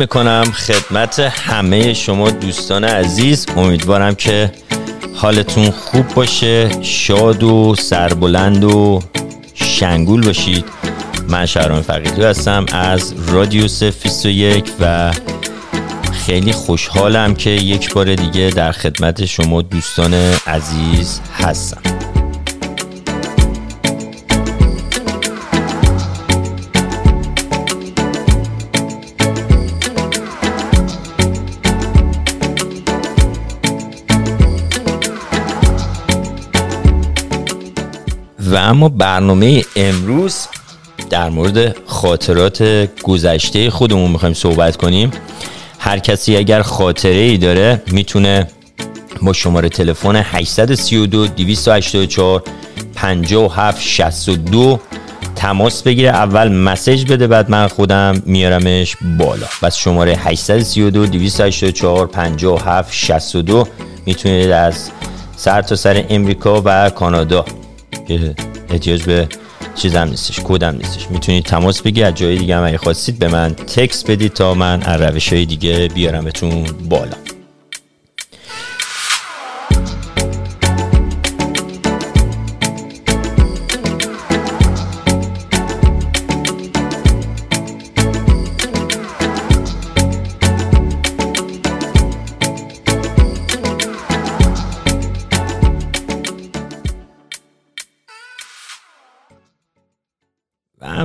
می‌کنم خدمت همه شما دوستان عزیز. امیدوارم که حالتون خوب باشه شاد و سربلند و شنگول باشید. من شهرام فقیدی هستم از رادیو یک و خیلی خوشحالم که یک بار دیگه در خدمت شما دوستان عزیز هستم. اما برنامه امروز در مورد خاطرات گذشته خودمون می‌خوایم صحبت کنیم. هر کسی اگر خاطره ای داره می‌تونه با شماره تلفن 832 284 57 62 تماس بگیره. اول مسج بده بعد من خودم میارمش بالا. بس شماره 832 284 57 62 می‌تونید از سر تا سر امریکا و کانادا احتیاج به چیزم نیستش کودم نیستش. می‌تونید تماس بگی از جای دیگه هم اگه خواستید به من تکس بدید تا من از روش های دیگه بیارمتون بالا.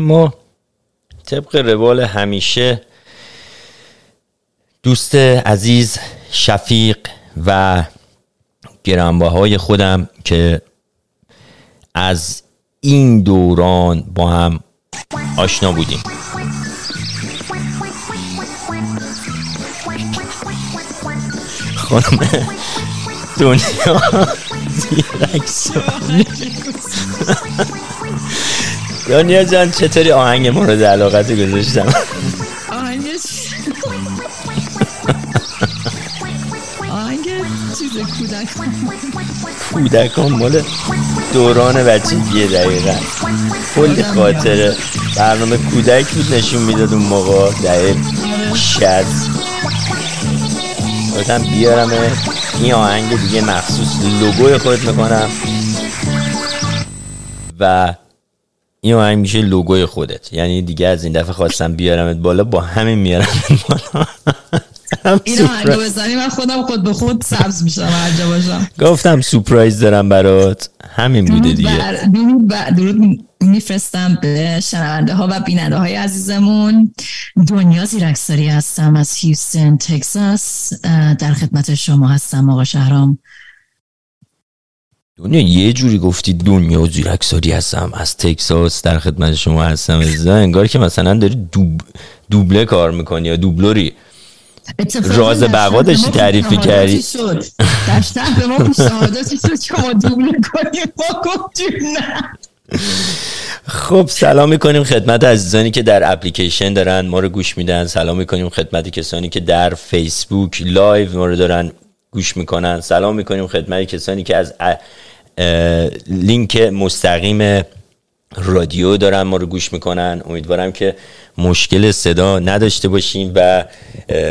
اما طبق روال همیشه دوست عزیز شفیق و های خودم که از این دوران با هم آشنا بودیم. خانم دنیا دنیا جان چطوری؟ آهنگ مورد علاقت گذاشتم. آهنگ چیز کودکان کودکان مال دوران بچگیه دقیقا. کلی خاطره برنامه کودک بود نشون می‌داد اون موقع. دقیق شد بودم بیارم این آهنگ دیگه مخصوص لوگوی خود می‌کنم. و این آهنگ میشه لوگوی خودت. یعنی دیگه از این دفعه خواستم بیارمت بالا با همین میارم بالا. این آهنگ بزنی من خودم خود به خود سبز میشم هر باشم. گفتم سپرایز دارم برات. همین بوده دیگه. درود میفرستم به شنونده ها و بیننده های عزیزمون. دنیا زیرکساری هستم از هیوستن تکساس. در خدمت شما هستم آقا شهرام. دنیا یه جوری گفتی دنیا و زیرکساری هستم. از تکساس در خدمت شما هستم. انگار که مثلا داری دوب... دوبله کار می‌کنی یا دوبلوری. راز بقا داشتی تعریفی کردی. داشتم به ما پیشنهاداتی شد که ما دوبله کنیم. ما نه. خب سلام می‌کنیم خدمت عزیزانی که در اپلیکیشن دارن ما رو گوش میدن. سلام می‌کنیم خدمت کسانی که در Facebook Live ما رو دارن. گوش می‌کنن. سلام می‌کنیم خدمت کسانی که از لینک مستقیم رادیو دارن ما رو گوش می‌کنن. امیدوارم که مشکل صدا نداشته باشیم و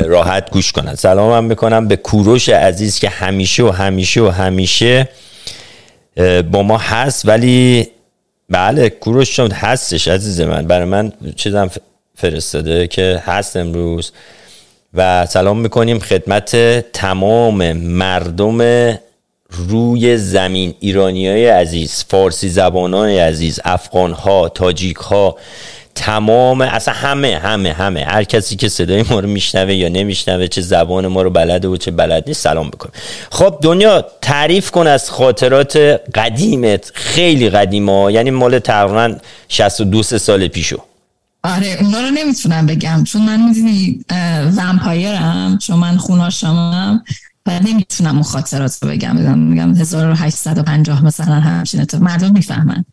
راحت گوش کنن. سلام هم می‌کنم به کوروش عزیز که همیشه و همیشه و همیشه با ما هست. ولی بله کوروش شد هستش عزیز من. برای من چیزم فرستاده که هست امروز. و سلام می‌کنیم خدمت تمام مردم روی زمین ایرانی های عزیز فارسی زبانان عزیز افغان ها تاجیک ها تمام اصلا همه همه همه هر کسی که صدای ما رو میشنوه یا نمیشنوه چه زبان ما رو بلده و چه بلد نیست سلام بکن خب دنیا تعریف کن از خاطرات قدیمت خیلی قدیمه یعنی مال تقریبا 62 سال پیشو. آره اونا رو نمی‌تونم بگم چون من می‌دونی ومپایرم چون من خوناشامم و نمی‌تونم اون خاطرات رو بگم. بگم میگم 1850 مثلا همچین اتفاق مردم می‌فهمن.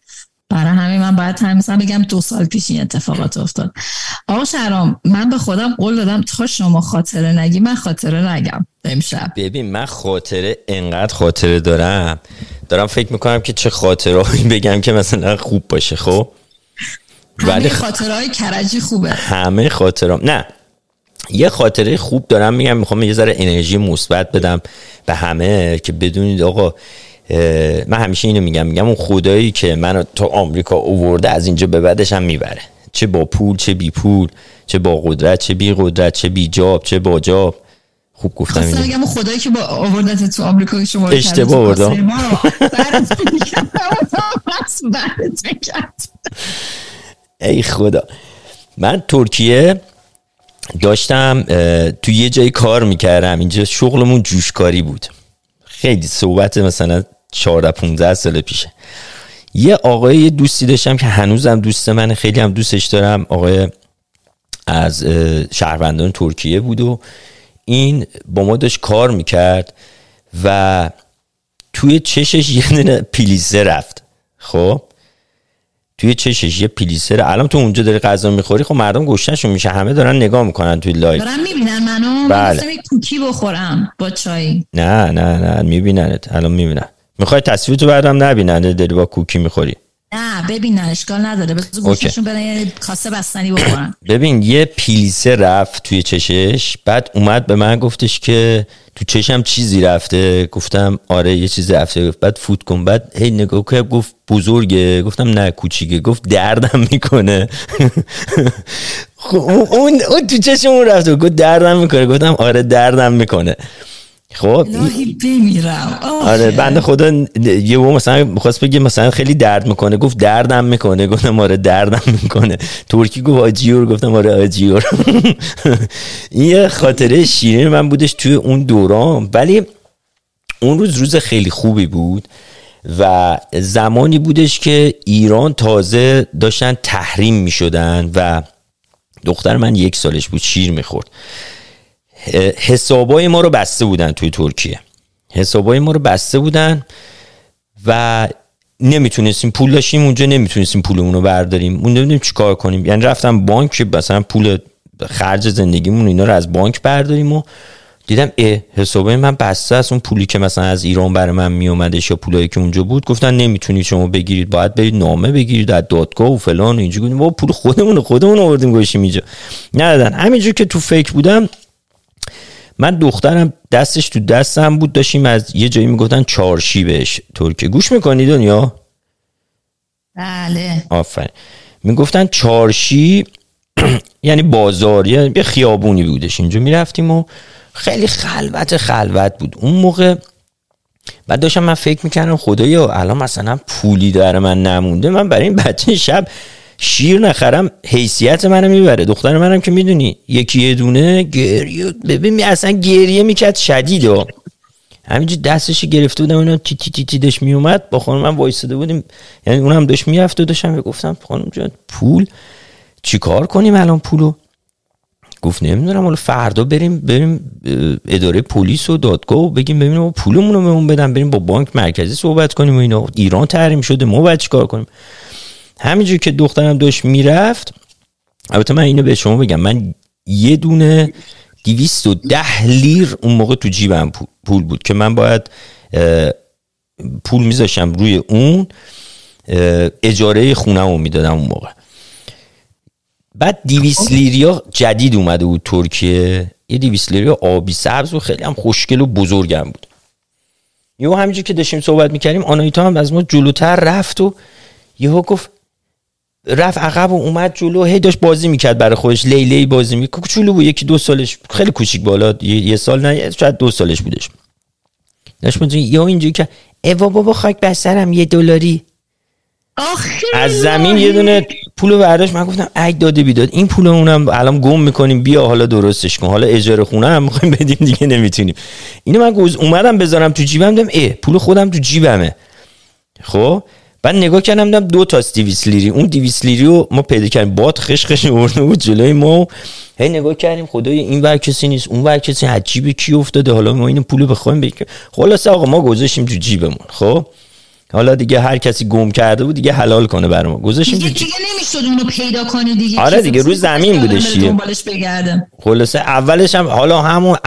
برای همین من باید هم مثلا بگم دو سال پیش این اتفاقات افتاد. آقا شهرام من به خودم قول دادم تا شما خاطره نگی من خاطره نگم امشب. ببین من خاطره انقدر خاطره دارم. دارم فکر می‌کنم که چه خاطرهایی بگم که مثلا خوب باشه خب؟ ولی خاطرهای کرجی خوبه. همه خاطرام نه. یه خاطره خوب دارم میگم می‌خوام یه ذره انرژی مثبت بدم به همه که بدونید آقا من همیشه اینو میگم میگم اون خدایی که منو تا آمریکا اوورده از اینجا به بعدش هم می‌بره. چه با پول چه بی پول چه با قدرت چه بی قدرت چه بی جاب چه با جاب. خوب گفتم اینو. میگم خدایی که با آوردت تو آمریکا شما اشتباه آوردم. ای خدا. من ترکیه داشتم تو یه جایی کار می‌کردم. اینجا شغلمون جوشکاری بود. خیلی صحبت مثلا 14 15 سال پیشه. یه آقای یه دوستی داشتم که هنوزم دوست من خیلی هم دوستش دارم. آقای از شهروندان ترکیه بود و این با ما داشت کار می‌کرد و توی چشش یه دونه پیلیسه رفت. خب؟ توی چشش یه پلیسه الان تو اونجا داری غذا می‌خوری خب مردم گشتنشون میشه. همه دارن نگاه می‌کنن توی live دارن می‌بینن منو بله. من کوکی بخورم با چای. نه نه نه. میبیننت. الان می‌بینن. می‌خوای تصویرتو بعدم نبینن داری با کوکی می‌خوری. نه ببینن اشکال نداره. بذار گوششون برن کاسه بستنی بخورن. ببین یه پلیسه رفت توی چشش بعد اومد به من گفتش که تو چشم چیزی رفته. گفتم آره یه چیزی رفته. بعد فوت کن. بعد هی نگاه که گفت بزرگه. گفتم نه کوچیکه. گفت دردم می‌کنه. خب، اون اون تو چشم اون رفته. گفت دردم می‌کنه. گفتم آره دردم می‌کنه. خب بمیرم. آره بنده خدا یه و مثلا می‌خواست بگه مثلا خیلی درد می‌کنه گفت دردم می‌کنه گفتم آره دردم می‌کنه. ترکی گفت آجیور گفتم آره آجیور این یه خاطره شیرین من بودش توی اون دوران. ولی اون روز روز خیلی خوبی بود و زمانی بودش که ایران تازه داشتن تحریم می‌شدن و دختر من یک سالش بود شیر می‌خورد. حسابای ما رو بسته بودن توی ترکیه. حسابای ما رو بسته بودن و نمی‌تونستیم پول داشتیم اونجا نمی‌تونستیم پولمون رو برداریم. اون نمی‌دونیم چیکار کنیم. یعنی رفتم بانک مثلا پول خرج زندگیمون اینا رو از بانک برداریم و دیدم اه حسابای من بسته است. اون پولی که مثلا از ایران برای من میومدش یا پولایی که اونجا بود گفتن نمی‌تونید شما بگیرید. باید برید نامه بگیرید از دادگاه و فلان و اینجا گفتیم پول خودمون خودمون آوردیم گوشیم اینجا. ندادن. همینجور که تو فکر بودم من دخترم دستش تو دستم بود داشتیم از یه جایی می‌گفتن چارشی بهش ترکیه. گوش می‌کنی دنیا؟ بله. آفرین. می‌گفتن چارشی یعنی بازار یه خیابونی بودش. اینجا می‌رفتیم و خیلی خلوت خلوت بود. اون موقع بعد داشتم من فکر می‌کردم خدایا الان مثلا پولی داره من نمونده من برای این بچه شب شیر نخرم حیثیت منو می‌بره. دختر منم که می‌دونی یکی یه دونه گریه ببین اصلا گریه می‌کرد شدید و همینجور دستش گرفته بودم اونم تی تی تی تی داشت میومد با خانم من وایساده بودیم. یعنی اونم داشت می‌رفت و داشتم گفتم خانم جان پول؟ چیکار کنیم الان پولو؟ گفت نمی‌دونم حالا فردا بریم بریم اداره پلیس و دادگاه و بگیم ببینیم پولمون رو بهمون بدن. بریم با بانک مرکزی صحبت کنیم و اینا. ایران تحریم شده ما باید چیکار کنیم؟ همینجور که دخترم داشت می‌رفت البته من اینو به شما بگم من یه دونه دیویست و ده لیر اون موقع تو جیبم پول بود که من باید پول میذاشم روی اون اجاره خونه رو می‌دادم اون موقع. بعد دیویس لیریا جدید اومده بود ترکیه. یه دیویس لیریا آبی سبز و خیلی هم خوشگل و بزرگم بود. یهو همینجور که داشتیم صحبت می‌کردیم آنایتا هم از ما جلوتر رفت و یهو گفت رفت عقب و اومد جلو. هی داشت بازی می‌کرد برای خودش. لیلی بازی می‌کرد. کوچولو بود. یکی دو سالش خیلی کوچیک بالا. یه سال نه شاید دو سالش بودش. داشت یا اینجوری که ایوا بابا خاک بسرم یه دلاری. از زمین یه دونه پول برداشت. من گفتم ای داده بیداد. این پول اونم الان گم می‌کنیم. بیا حالا درستش کن. حالا اجاره خونه هم می‌خوایم بدیم دیگه نمی‌تونیم. اینو من گوز اومدم بذارم تو جیبم. دم ای پول خودم تو جیبمه. خب؟ بعد نگاه کردم دیدم دو تا دیویس لیری. اون دیویس لیری رو ما پیدا کردیم. باد خش خش ورده بود جلوی ما. هی نگاه کردیم خدای این ور کسی نیست اون ور کسی عجیبه کی افتاده. حالا ما اینو پولو بخوایم بگیم. خلاص آقا ما گذاشتیم تو جیبمون. خب؟ حالا دیگه هر کسی گم کرده بود دیگه حلال کنه برای ما. گذاشتیم دیگه, دیگه نمی‌شد اونو پیدا کنی دیگه. آره دیگه روز زمین بودش خلاصه اولش هم حالا همون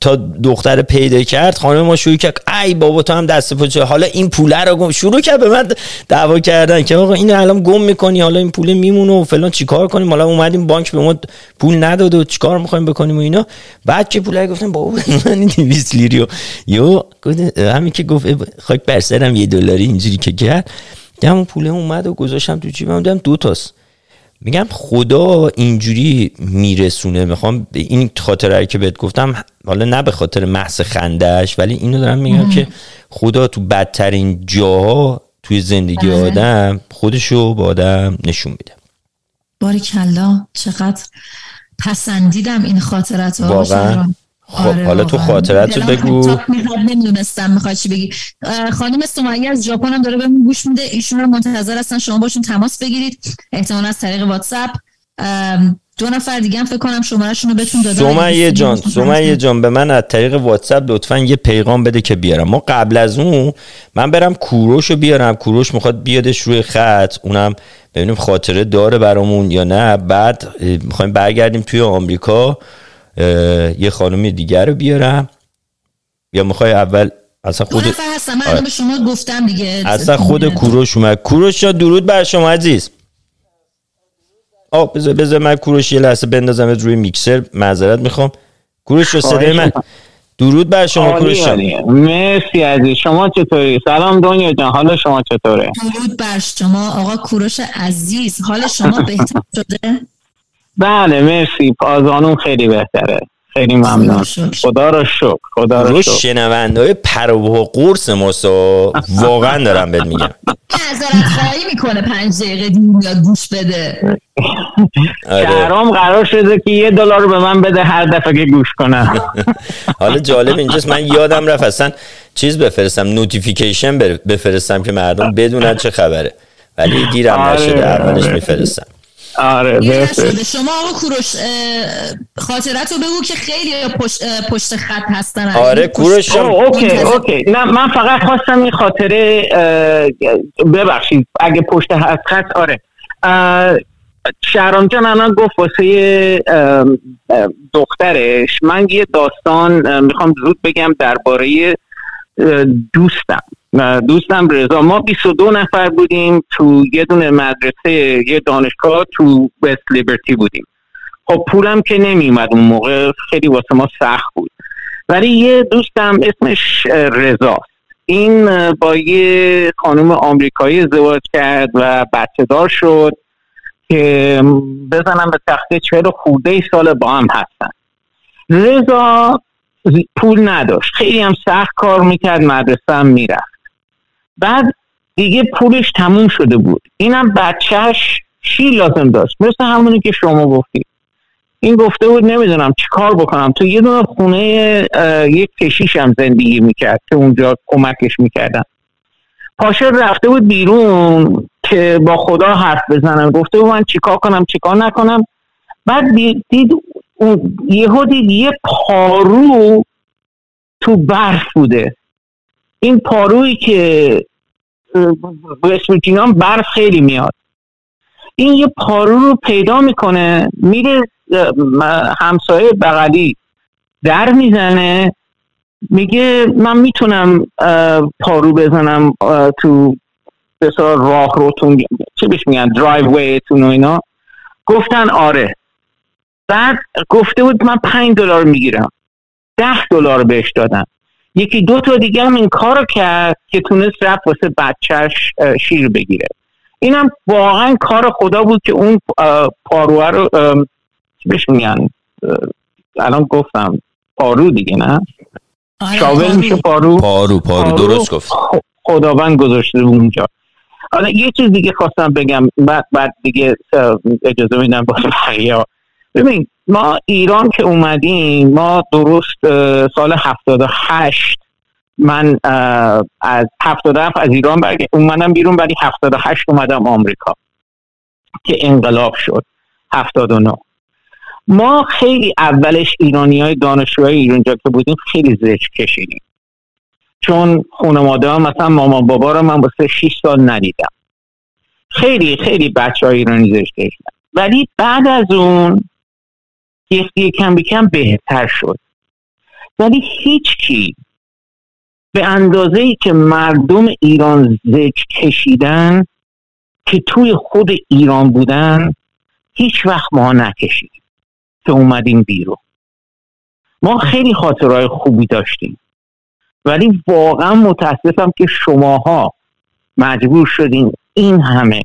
تا دختر پیدا کرد خانم ما شروع کرد ای بابا تو هم دست پاچه حالا این پوله رو گم شروع کرد به من دعوا کردن که آقا این الان گم می‌کنی حالا این پول میمونه و فلان چیکار کنیم؟ حالا اومدیم بانک به ما پول نداد و چیکار می‌خوایم بکنیم و اینا. بعد که پوله گفتم بابا من 200 لیری یو همین که گفت خاک بر سرم یه دلاری اینجوری که کرد. همون پوله اومد و گذاشتم تو جیبم دیدم دو تاست. میگم خدا اینجوری میرسونه. می‌خوام این خاطره که بهت گفتم حالا نه به خاطر محض خندش ولی اینو دارم میگم که خدا تو بدترین جاها توی زندگی بله. آدم خودشو با آدم نشون میده. باری کلا چقدر پسندیدم این خاطرت واقعا. خب آره حالا تو خاطرت رو بگو. نمی‌دونستم می‌خواد چی بگی. خانم سمیه از ژاپن هم داره بهمون گوش میده ایشون رو منتظر هستن شما باشون تماس بگیرید. احتمالا از طریق واتساپ. دو نفر دیگه هم فکر کنم شمارهشون رو بهتون دادن. سمیه جان سمیه جان به من از طریق واتساپ لطفا یه پیغام بده که بیارم. ما قبل از اون من برم کوروش رو بیارم. کوروش می‌خواد بیادش روی خط. اونم ببینیم خاطره داره برامون یا نه. بعد می‌خوایم برگردیم توی آمریکا. یه خانمی دیگر رو بیارم. یا می‌خوای اول اصلا خود هستم من آره. شما گفتم دیگه. اصلا خود کوروش اومد. کوروش درود بر شما عزیز. آه بذار بذار من کوروش یه لحظه بندازم روی میکسر. معذرت می‌خوام. کوروش رو صدای من. درود بر شما کوروش مرسی عزیز. شما چطوری؟ سلام دنیا جان. حالا شما چطوره؟ درود بر شما آقا کوروش عزیز. حال شما بهتر شده؟ بله مرسی. پازانون خیلی بهتره. خیلی ممنون. خدا را شکر خدا را شکر. شنونده های پر و قرص ماسا واقعا دارم بهت میگم. نظرت خواهی می‌کنه پنج دقیقه دیر گوش بده. شهرام قرار شده که یه دلار رو به من بده هر دفعه که گوش کنم. حالا جالب اینجاست من یادم رفت اصلا چیز بفرستم notification بفرستم که مردم بدونن چه خبره. ولی دیرم نشده آره. اولش میفرستم. آره شما آقا کوروش خاطرت رو بگو که خیلی پشت, پشت خط هستن. آره کوروش okay اوکی. نه من فقط خواستم این خاطره ببخشید. اگه پشت خط آره. شهرام جان الان گفت واسه دخترش. من یه داستان می‌خوام زود بگم درباره دوستم. دوستم رضا. ما 22 نفر بودیم تو یه دونه مدرسه یه دانشگاه تو وست لیبرتی بودیم. خب پولم که نمیومد اون موقع خیلی واسه ما سخت بود. ولی یه دوستم اسمش رضاست این با یه خانم آمریکایی ازدواج کرد و بچه دار شد که بزنم به تخته چهل خورده سال با هم هستن. رضا پول نداشت. خیلی هم سخت کار می‌کرد مدرسه هم می‌رفت. بعد دیگه پولش تموم شده بود. اینم بچهش چی لازم داشت؟ مثل همونی که شما گفتید این گفته بود نمی‌دونم چی کار بکنم. تو یه دونه خونه یک کشیشم زندگی می‌کرد که اونجا کمکش می‌کردن. پاشر رفته بود بیرون که با خدا حرف بزنم گفته بود من چیکار کنم چیکار نکنم. بعد دید یهو دید یه پارو تو برف بوده. این پارویی که اسم برف خیلی میاد. این یه پارو رو پیدا می‌کنه میره همسایه بغلی در می‌زنه میگه من می‌تونم پارو بزنم تو بسیار راه روتون چه بهش میگن درایو و اینا. گفتن آره. بعد گفته بود من پنج دلار می‌گیرم. ده دلار بهش دادن یکی دو تا دیگه هم این کار کرد که تونست رفت واسه بچهش شیر بگیره. اینم واقعا کار خدا بود که اون پاروه رو بهش میگن؟ الان گفتم پارو دیگه نه؟ آره، شاول میشه پارو؟ پارو پارو درست گفت خداوند گذاشته اونجا. حالا یه چیز دیگه خواستم بگم بعد بعد دیگه اجازه میدم با بقیه ببین ما ایران که اومدیم ما درست سال 78 من از 77 از ایران برگ... اومدم بیرون ولی 78 اومدم آمریکا که انقلاب شد 79 ما خیلی اولش ایرانی های دانشجوهای ایرانجا که بودیم خیلی زشت کشیدیم. چون خانواده ها مثلا مامان بابا رو من واسه 6 سال ندیدم. خیلی خیلی بچه های ایرانی زشت کشیدم ولی بعد از اون یه کم کم بهتر شد. ولی هیچ کی به اندازه ای که مردم ایران زج کشیدن که توی خود ایران بودن هیچ وقت ما نکشید که اومدیم بیرون. ما خیلی خاطرهای خوبی داشتیم. ولی واقعا متاسفم که شماها مجبور شدین این همه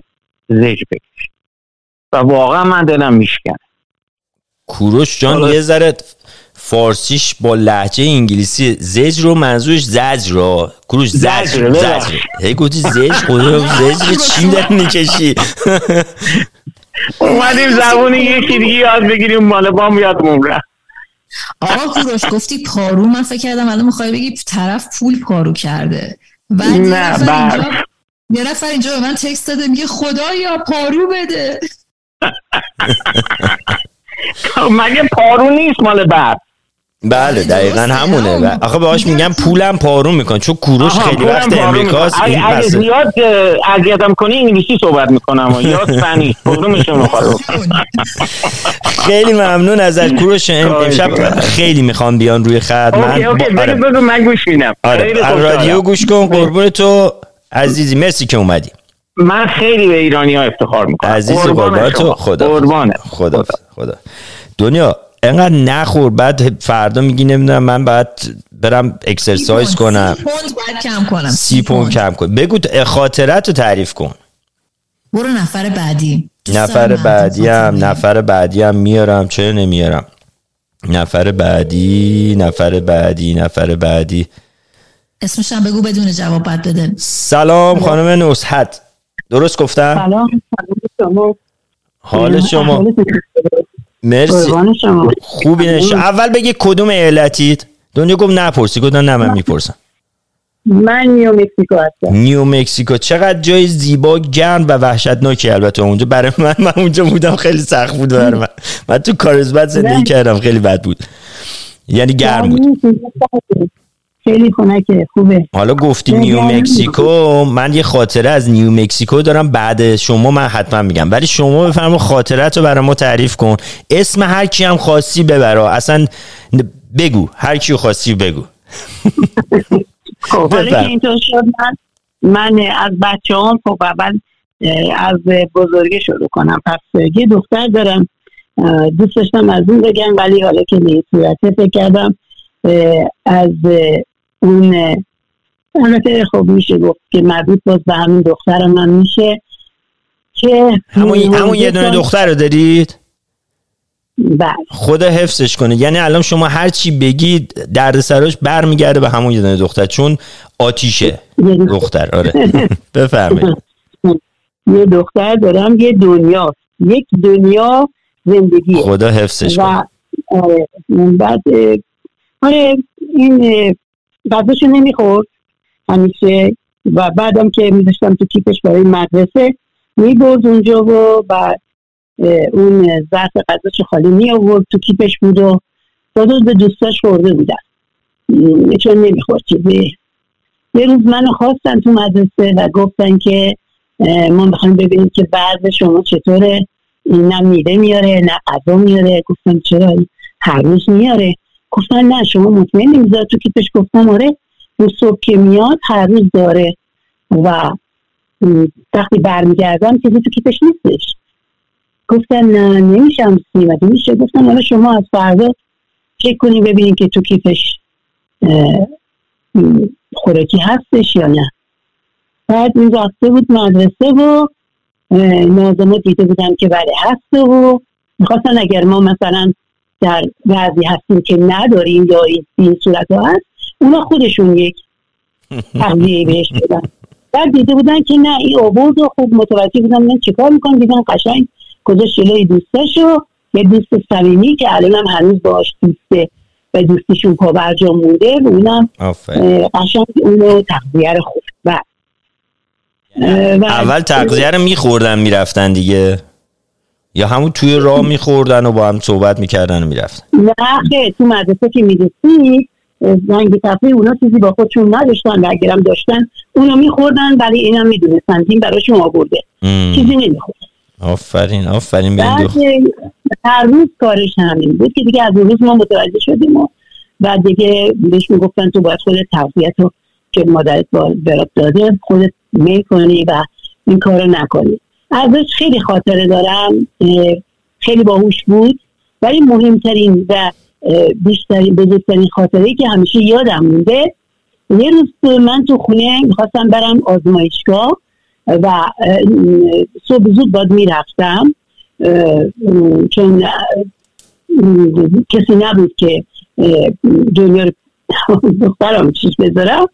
زج بکشید. و واقعا من دلم میشکنه کوروش جان یه ذره فارسیش با لحجه انگلیسی زج رو منظورش زج رو. کوروش زج زج هی گفتی زج خدا زج چی در می‌کشی؟ اومدیم زبون یکی دیگه یاد بگیریم مال بام یادمون رفت آقا کوروش گفتی پارو من فکر کردم الان می‌خوای بگی طرف پول پارو کرده. نه یه نفر اینجا به من تکست داده میگه خدایا پارو بده. مگه پارو نیست مال بعد؟ بله دقیقا همونه. آخه باهاش میگم پولم پارون میکن چون کوروش خیلی وقت امریکاست اگه زیاد اذیتم کنی انگلیسی صحبت می‌کنم. یا اسپانیش. خیلی ممنون ازت کوروش. امشب خیلی می‌خوام بیان روی خط. من بگو من گوش میدم. آره رادیو گوش کن قربون تو. عزیزی مرسی که اومدی. من خیلی به ایرانی ها افتخار می‌کنم. عزیز قربان تو خدا خدا خدا. دنیا انقدر نخور بعد فردا میگی نمی‌دونم من باید برم اکسرسایز کنم. سی پوند باید کم کنم. سی پوند کم کن بگو خاطرت رو تعریف کن. برو نفر بعدی. نفر بعدی هم نفر بعدی هم میارم. چرا نمیارم؟ نفر بعدی نفر بعدی نفر بعدی. اسمش هم بگو بدون جواب بد بده. سلام خانم نصحت. درست گفتم؟ سلام شما. حال شما. مرسی. خوبی نشه اول بگی کدوم ایالتید دنیا گفت نپرسی. گفتم نه من می‌پرسم. من نیو مکسیکو هستم. نیو مکسیکو. چقدر جای زیبا گرم و وحشتناکی البته اونجا. برای من من اونجا بودم خیلی سخت بود برای من. من تو کارزبت زندگی کردم خیلی بد بود. یعنی گرم بود. خیلی خنکه خوبه. حالا گفتی نیو مکسیکو من یه خاطره از نیو مکسیکو دارم بعد شما من حتما میگم. ولی شما بفرما خاطرت رو برای ما تعریف کن. اسم هر کی هم خاصی ببرا اصلا بگو هر کی خواستی بگو. خب اینطور شد من من از بچه هم خب اول از بزرگه شروع کنم. پس یه دختر دارم. دوست داشتم از اون بگم ولی حالا که نیست فکر کردم از اون البته خب میشه گفت که مربوط باز به همین دختر من میشه. که همون, همون یه دونه دختر رو دارید؟ بله. خدا حفظش کنه یعنی الان شما هر چی بگید درد سراش برمیگرده به همون یه دونه دختر چون آتیشه دختر. آره. بفرمایید. یه دختر دارم یه دنیا. یک دنیا زندگی خدا حفظش کنه. آره. بعد آره این غذاشو نمی‌خورد. همیشه و بعدم که میداشتم تو کیپش برای مدرسه می‌برد اونجا و بعد اون ظرف غذاشو خالی می آورد تو کیپش بود و دادا به دوستاش خورده بودن. چون نمی‌خورد چیزی. یه روز منو خواستن تو مدرسه و گفتن که ما می‌خوایم ببینیم که بعض شما چطوره. نه میاره نه غذا میاره. گفتم چرا؟ هر روز میاره. گفتن نه شما مطمئن نمی‌ذاره تو کیپش گفتم آره اون صبح که میاد هر روز داره. و وقتی برمیگردم چیزی تو کیپش نیستش. گفتن نه نمیشم سیمتی میشه؟ گفتم حالا شما از فردا چک کنی ببینید که تو کیفش خوراکی هستش یا نه. بعد این رفته بود مدرسه و نازمو دیده بودم که بله هست و می‌خواستن اگر ما مثلا در بعضی هستیم که نداریم یا این صورت ها هست اونا خودشون یک تغذیه بهش بدن بعد دیده بودن که نه این آورد و خوب متوجه بودن من چیکار می‌کنم؟ دیدن قشنگ گذاشت جلوی دوستاشو یه دوست صمیمی که الان هم هنوز باش دوسته و دوستیشون پابرجا مونده و اونم قشنگ اونو تغذیه رو خورد. و اول تغذیه رو میخوردن می‌رفتن دیگه؟ یا همون توی راه میخوردن و با هم صحبت می‌کردن و می‌رفتن؟ نه تو مدرسه که می‌رسی زنگ تفریح اونا چیزی با خودشون نداشتن و اگرم داشتن اونا میخوردن ولی اینم می‌دونستن این براشون آورده چیزی نمی‌خورد آفرین آفرین بعد هر روز کارش همین بود که دیگه از اون روز ما متوجه شدیم و و دیگه بهش می‌گفتن تو باید خودت تقویت رو که مادرت برات داده خودت میل کنی و این کار رو نکنی. ازش خیلی خاطره دارم خیلی باهوش بود. ولی مهمترین و بیشترین بزرگترین خاطره که همیشه یادم مونده یه روز من تو خونه می‌خواستم برم آزمایشگاه و صبح زود باید می‌رفتم. چون کسی نبود که دنیا دخترم چیز بذارم.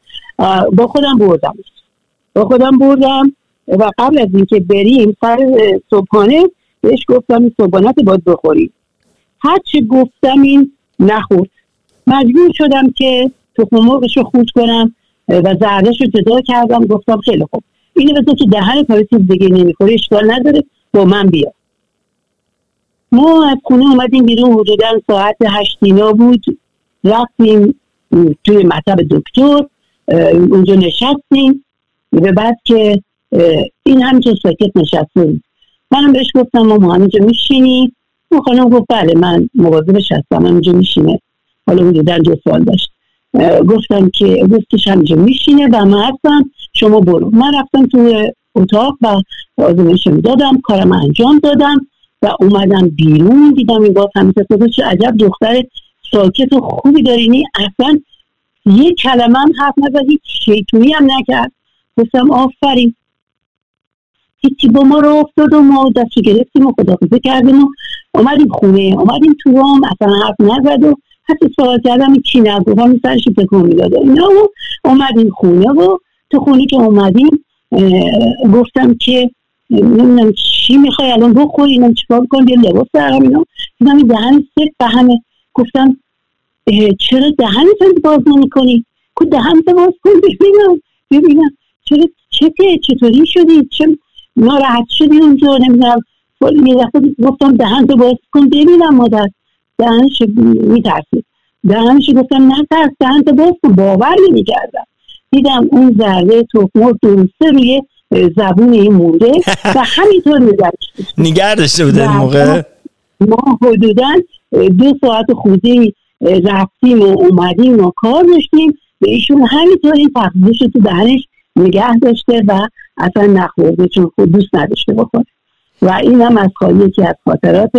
با خودم بردم. با خودم بردم. و قبل از اینکه بریم سر صبحانه بهش گفتم این صبحانت باید بخوریم. هرچی گفتم این نخورد. مجبور شدم که تخم مرغش رو خود کنم و زردش رو جدا کردم. گفتم خیلی خوب. اینو بذار که دهن کاری چیز دیگه نمی‌خوره اشکال نداره. با من بیا. ما از خونه اومدیم بیرون. حدودا ساعت هشتینا بود. رفتیم توی مطب دکتر اونجا نشستیم. به بعد که این هم که ساکت نشسته بود. منم بهش گفتم ما همینجا میشینی؟ اون خانم گفت بله من مواظبش هستم همینجا میشینه. حالا حدودا دو سال داشت. گفتم که گفتش همینجا میشینه و من هستم شما برو. من رفتم تو اتاق و آزمایشم دادم کارم انجام دادم و اومدم بیرون. دیدم این باز همیشه چه عجب دختر ساکت و خوبی دارینی اصلا یه کلمه هم حرف نزد هیچ شیطونی هم نکرد. گفتم آفرین. هیچی با ما رو افتاد و ما دستو گرفتیم و خدافزه کردیم و اومدیم خونه اومدیم تو رام اصلا حرف نزد و حتی سوال کردم چی نگو؟ هم سرش تکون می‌داد. اینا و اومدیم خونه و تو خونه که اومدیم گفتم که نمی‌دونم چی می‌خوای الان بخوری اینم چیکار کن یه لباس درم اینا. دیدم دهن سفت همه گفتم چرا دهن باز نمی‌کنی؟ کو دهن باز کن ببینم ببینم. چرا چه چطوری شدی؟ چه ناراحت شدی اونجا نمی‌دونم یه دفعه گفتم دهن تو باز کن ببینم مادر. دهنش میترسید. دهنش گفتم نه ترس دهن تو باز کن باور نمی‌کردم. دیدم اون ذره تخمر درسته روی زبون این مونده و همینطور نگرش نگر داشته بوده این موقع؟ ما حدودا دو ساعت خودی رفتیم و اومدیم و کار داشتیم. به ایشون همینطور این تقدیش تو دهنش نگه داشته و اصلا نخورده چون خود دوست نداشته بخوره. و این هم از خواهی که از خاطرات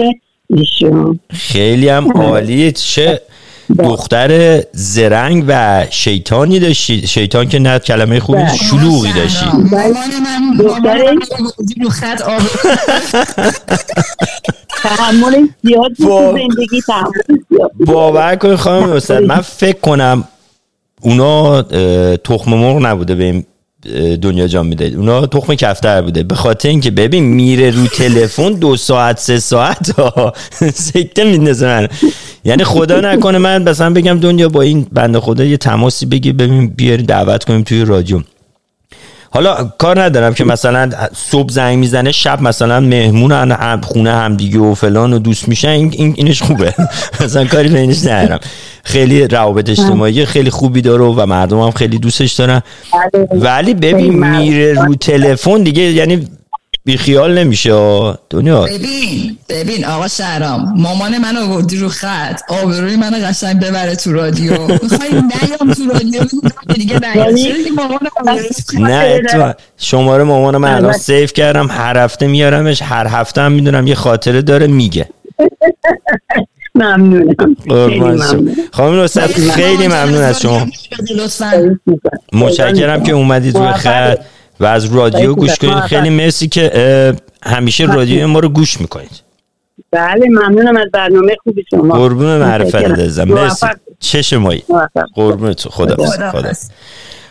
ایشون. خیلی هم عالیه. چه دختر زرنگ و شیطانی داشتی. شیطان که نه کلمه خوبی بله. شلوغی داشتی. دختر رو خط آب تحمل زیاد زندگی باور کنی خانم استاد. من فکر کنم اونا تخم مرغ نبوده به این دنیا جان میده. اونا تخم کفتر بوده. به خاطر اینکه ببین میره رو تلفن دو ساعت سه ساعت سکته میندازه من. یعنی خدا نکنه من مثلا بگم دنیا با این بنده خدا یه تماسی بگی ببین بیاری دعوت کنیم توی رادیو. حالا کار ندارم که مثلا صبح زنگ می‌زنه شب مثلا مهمون هم خونه هم دیگه و فلان و دوست میشن این اینش خوبه. مثلا کاری به اینش ندارم. خیلی روابط اجتماعی خیلی خوبی داره و مردم هم خیلی دوستش دارن. بله. ولی ببین میره رو تلفن دیگه یعنی بی خیال نمیشه دنیا. ببین ببین آقا شهرام مامان من آوردی رو خط آبروی من قشنگ ببره تو رادیو. می‌خوای نیام تو رادیو؟ دیگه نه. تو شماره مامان من الان سیف کردم هر هفته میارمش هر هفته هم می‌دونم یه خاطره داره میگه. ممنونم. خانم خیلی ممنون. از شما. متشکرم که اومدید روی خط. و از رادیو گوش کنید. خیلی مرسی که همیشه رادیو ما رو گوش می‌کنید. بله ممنونم از برنامه خوبی شما. قربون معرفت دزم مرسی. چه مایی. قربون تو. خدا خدا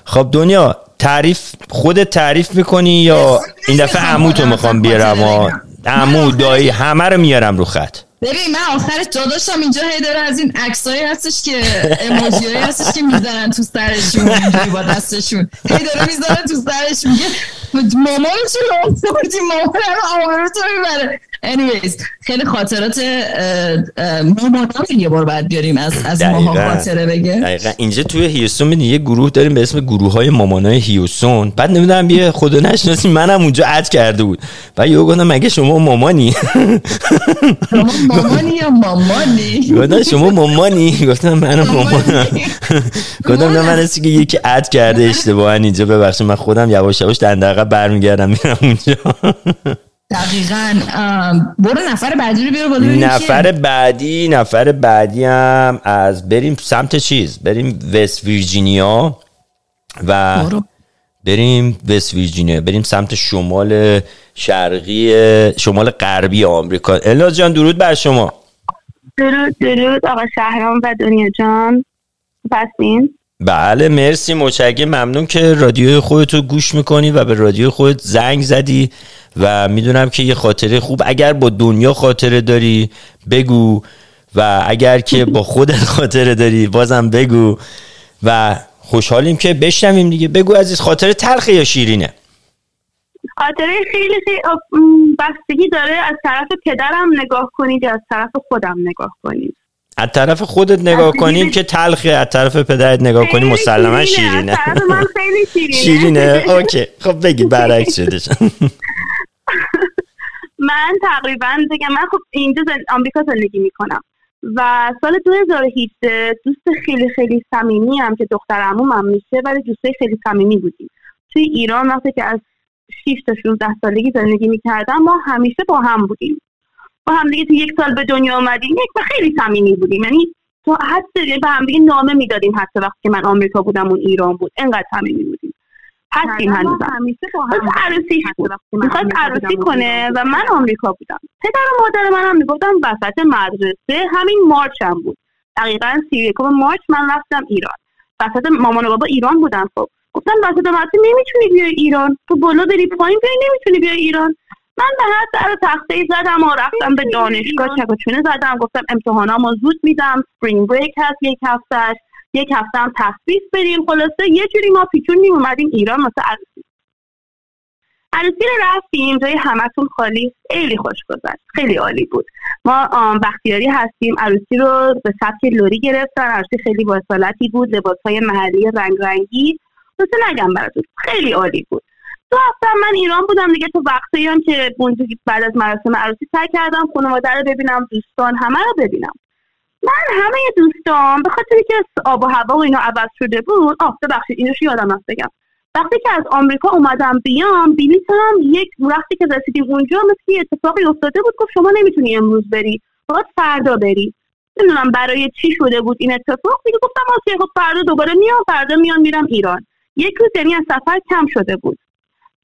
خب دنیا تعریف خودت تعریف می‌کنی یا این دفعه عمو می‌خوام بیارم؟ عمو دایی همه رو میارم رو خط. ببین من آخرش داداشم اینجا هی داره از این عکسایی هستش که اموجی هستش که می‌زنن تو سرشون اینجوری با دستشون. هی داره می‌زنن تو سرش میگه مامان چی آوردی مامان آبرو تو می‌بره. Anyways خیلی خاطرات مامانا یه بار بعد بیاریم از از ماها خاطره بگه. دقیقا. اینجا توی هیوستون می‌دونی یه گروه داریم به اسم گروه های مامانای هیوستون. بعد نمی‌دونم یه خدا نشناسی منم اونجا اد کرده بود. و یه گفتم مگه شما مامانی؟ شما مامانی یا مامانی؟ گفتم شما مامانی. گفتم منم مامانم. گفتم نه من که یکی اد کرده اشتباها اینجا. ببخشید من خودم یواش یواش دندقه برمیگردم میرم اونجا. دقیقا برو نفر بعدی رو بیار بالا نفر بعدی نفر بعدی هم از بریم سمت چیز؟ بریم وست ویرجینیا و بریم وست ویرجینیا. بریم سمت شمال شرقی شمال غربی آمریکا. الاز جان درود بر شما. درود درود آقا شهرام و دنیا جان. پسین بله مرسی مچگه ممنون که رادیو خودتو گوش می‌کنی و به رادیو خودت زنگ زدی و می‌دونم که یه خاطره خوب اگر با دنیا خاطره داری بگو و اگر که با خودت خاطره داری بازم بگو و خوشحالیم که بشنویم دیگه. بگو عزیز خاطره تلخه یا شیرینه؟ خاطره خیلی خیلی بستگی داره از طرف پدرم نگاه کنید یا از طرف خودم نگاه کنید. از طرف خودت نگاه کنیم که تلخه از طرف پدرت نگاه کنیم مسلما شیرینه. من خیلی شیرینه. شیرینه. اوکی. خب بگی برعکس شده من تقریبا بگم من خب اینجا آمریکا زندگی می‌کنم و سال 2018 دوست خیلی خیلی صمیمی هم که دختر عمومم میشه ولی دوسته خیلی صمیمی بودیم. توی ایران وقتی که از 6 تا 16 سالگی زندگی می‌کردم ما همیشه با هم بودیم. با هم دیگه تو یک سال به دنیا آمدیم یک و خیلی صمیمی بودیم. یعنی تو حتی به هم دیگه نامه می‌دادیم حتی وقتی که من آمریکا بودم اون ایران بود. انقدر صمیمی بودیم. هستیم هنوزم. عروسیش بود. می‌خواست عروسی کنه و من آمریکا بودم. پدر و مادر منم می‌گفتم وسط مدرسه همین مارچ هم بود. دقیقا سی مارچ من رفتم ایران. وسط مامان و بابا ایران بودن خب. گفتم وسط مدرسه نمی‌تونی بیای ایران. تو بالا بری پایین بیای نمی‌تونی بیای ایران. من به هر سر تخته زدم و رفتم به دانشگاه چکچونه زدم. گفتم امتحانامو زود میدم. سپرینگ بریک هست یک هفتهش یک هفته هم تخصیص بریم خلاصه یه جوری ما پیچون اومدیم ایران. واسه عروسی. عروسی رو رفتیم. جای همتون خالی. خیلی خوش گذشت. خیلی عالی بود. ما بختیاری هستیم. عروسی رو به سبک لوری گرفتن. عروسی خیلی با بود. لباس های محلی رنگ رنگی نگم براتون. خیلی عالی بود. دو هفته من ایران بودم دیگه. تو وقتی هم که بعد از مراسم عروسی سعی کردم خانواده رو ببینم دوستان همه رو ببینم. من همه دوستان به خاطر که آب و هوا و اینا عوض شده بود آه ببخشید اینو یادم رفت بگم. وقتی که از آمریکا اومدم بیام بلیطم یک وقتی که رسیدیم اونجا مثل اتفاقی افتاده بود گفت شما نمی‌تونی امروز بری باید فردا بری. نمی‌دونم برای چی شده بود این اتفاق. دیگه گفتم آسیه خب فردا دوباره میام فردا میام میرم ایران. یک روز یعنی از سفر کم شده بود.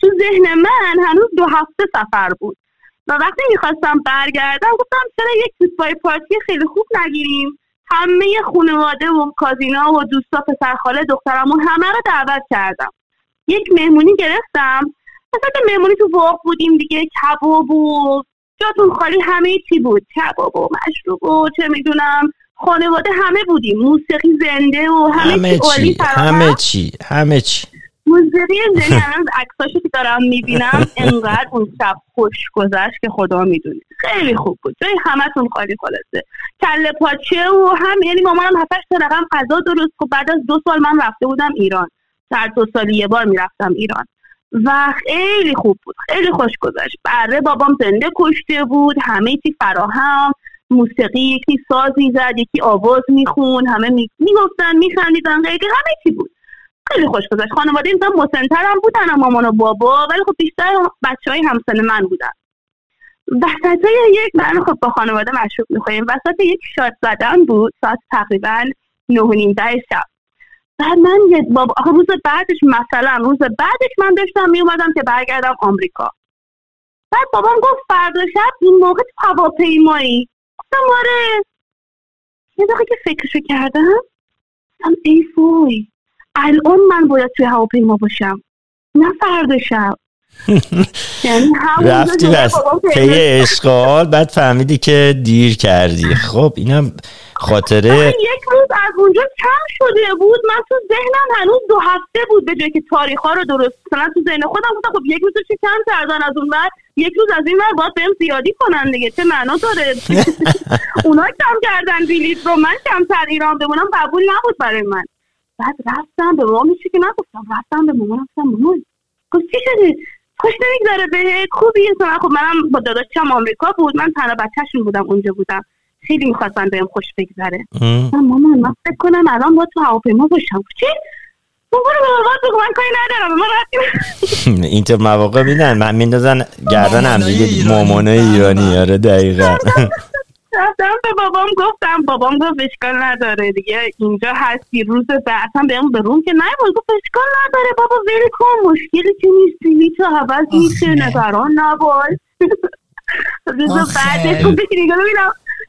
تو ذهن من هنوز دو هفته سفر بود. و وقتی می‌خواستم برگردم گفتم چرا یک فوتبال پارتی خیلی خوب نگیریم؟ همه خانواده و کازینا و دوستا پسر خاله دخترمون همه رو دعوت کردم. یک مهمونی گرفتم. مثلا مهمونی تو باغ بودیم دیگه کباب و جاتون خالی همه چی بود. کباب و مشروب و چه می‌دونم خانواده همه بودیم. موسیقی زنده و همه, همه چی, همه چی همه چی. موسیقی زنده الان عکساشو که دارم می‌بینم انقدر اون شب خوش گذشت که خدا می‌دونه. خیلی خوب بود. جای همتون خالی خلاصه. کله پاچه و هم یعنی مامانم هفتش تا رقم غذا درست خب بعد از دو سال من رفته بودم ایران. هر دو سالی یه بار می‌رفتم ایران. و خیلی خوب بود. خیلی خوش گذشت. بره بابام زنده کشته بود. همه چی فراهم. موسیقی یکی ساز می‌زد یکی آواز میخون همه می‌گفتن میخندیدن غیره همه چی بود. خیلی خوش گذشت. خانواده این مسنتر هم بودن مامان و بابا ولی خب بیشتر بچه های همسن من بودن. وسط یک من خب با خانواده مشروب می‌خوریم. وسط یک شاد زدن بود. ساعت تقریبا نه و نیم شب. بعد من یه بابا روز بعدش مثلا روز بعدش من داشتم میومدم که برگردم آمریکا. بعد بابام گفت فردا شب این موقع هواپیمایی. گفتم آره. یه دقیقه که فکرشو کردم. ای فوی الان من باید توی هواپیما باشم. نه فردا شب. یعنی رفتی بس. پی اشغال بعد فهمیدی که دیر کردی. خب اینم خاطره یک روز از اونجا کم شده بود. من تو ذهنم هنوز دو هفته بود به جایی که تاریخ ها رو درست کنم تو ذهن خودم گفتم خب یک روز چه کم کردن از اون بعد؟ یک روز از این ور باید بهم زیادی کنن دیگه. چه معنا داره؟ اونا کم کردن بیلیت رو. من کمتر ایران بمونم قبول نبود برای من. بعد رفتم به مامان میشه که نگفتم رفتم به مامان رفتم مامان. گفت چی شده؟ خوش نمی‌گذاره به خوبی؟ مثلا خب منم با داداشم آمریکا بود. من تنها بچهشون بودم اونجا بودم. خیلی می‌خواستن بهم خوش بگذره. مامان من فکر کنم الان با تو هواپیما باشم. چی؟ من اینطور مواقع میدن من میندازن گردن هم دیگه مامانای ایرانی. آره دقیقا. رفتم به بابام گفتم بابام گفت اشکال نداره دیگه اینجا هستی روز بعدم بهم به روم که نه گفت اشکال نداره بابا ویلی کن مشکلی که نیستی تو حوض میشه نگران نباش. روز بعدش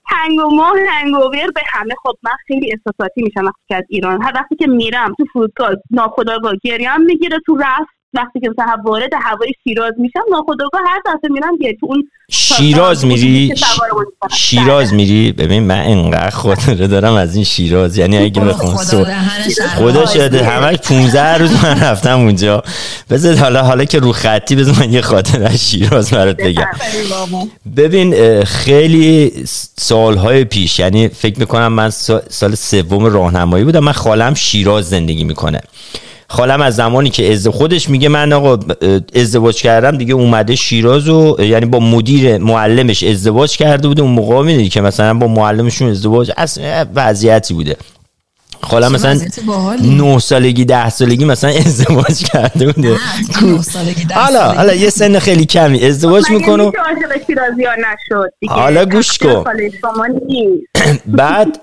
هنگ و ماه هنگ و به همه. خب من خیلی احساساتی میشم وقتی که از ایران. هر وقتی که میرم تو فرودگاه ناخداگاه گریم می‌گیره تو رفت. وقتی که مثلا وارد هوای شیراز میشم ناخداگاه هر دفعه میرم یه تو اون شیراز میری؟ شیراز میری؟ ببین من انقدر خاطره دارم از این شیراز. یعنی اگه بخوام خدا شده همش 15 روز من رفتم اونجا. بذار حالا حالا که رو خطی بذار من یه خاطره از شیراز برات بگم. ببین خیلی سالهای پیش یعنی فکر می‌کنم من سال سوم راهنمایی بودم من خالم شیراز زندگی می‌کنه. خالم از زمانی که از خودش میگه من آقا ازدواج کردم دیگه اومده شیراز و یعنی با مدیر معلمش ازدواج کرده بوده. اون موقع می‌دونی که مثلا با معلمشون ازدواج اصلا وضعیتی بوده. خالم مثلا 9 سالگی ده سالگی مثلا ازدواج کرده بوده. حالا حالا یه سن خیلی کمی. ازدواج می‌کنه حالا گوش کن. بعد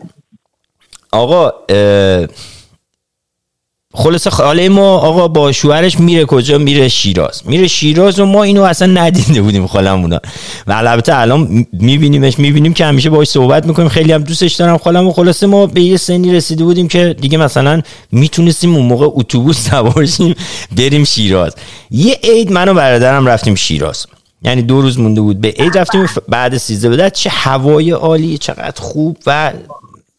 آقا خلاصه خاله ما آقا با شوهرش میره کجا؟ میره شیراز. میره شیراز و ما اینو اصلا ندیده بودیم خالمونا. و البته الان میبینیمش می‌بینیم که همیشه باهاش صحبت می‌کنیم. خیلی هم دوستش دارم خالم و خلاصه ما به یه سنی رسیده بودیم که دیگه مثلا می‌تونستیم اون موقع اتوبوس سوار بریم شیراز. یه عید منو برادرم رفتیم شیراز. یعنی دو روز مونده بود. به عید رفتیم بعد سیزده. بدت چه هوای عالی چقدر خوب و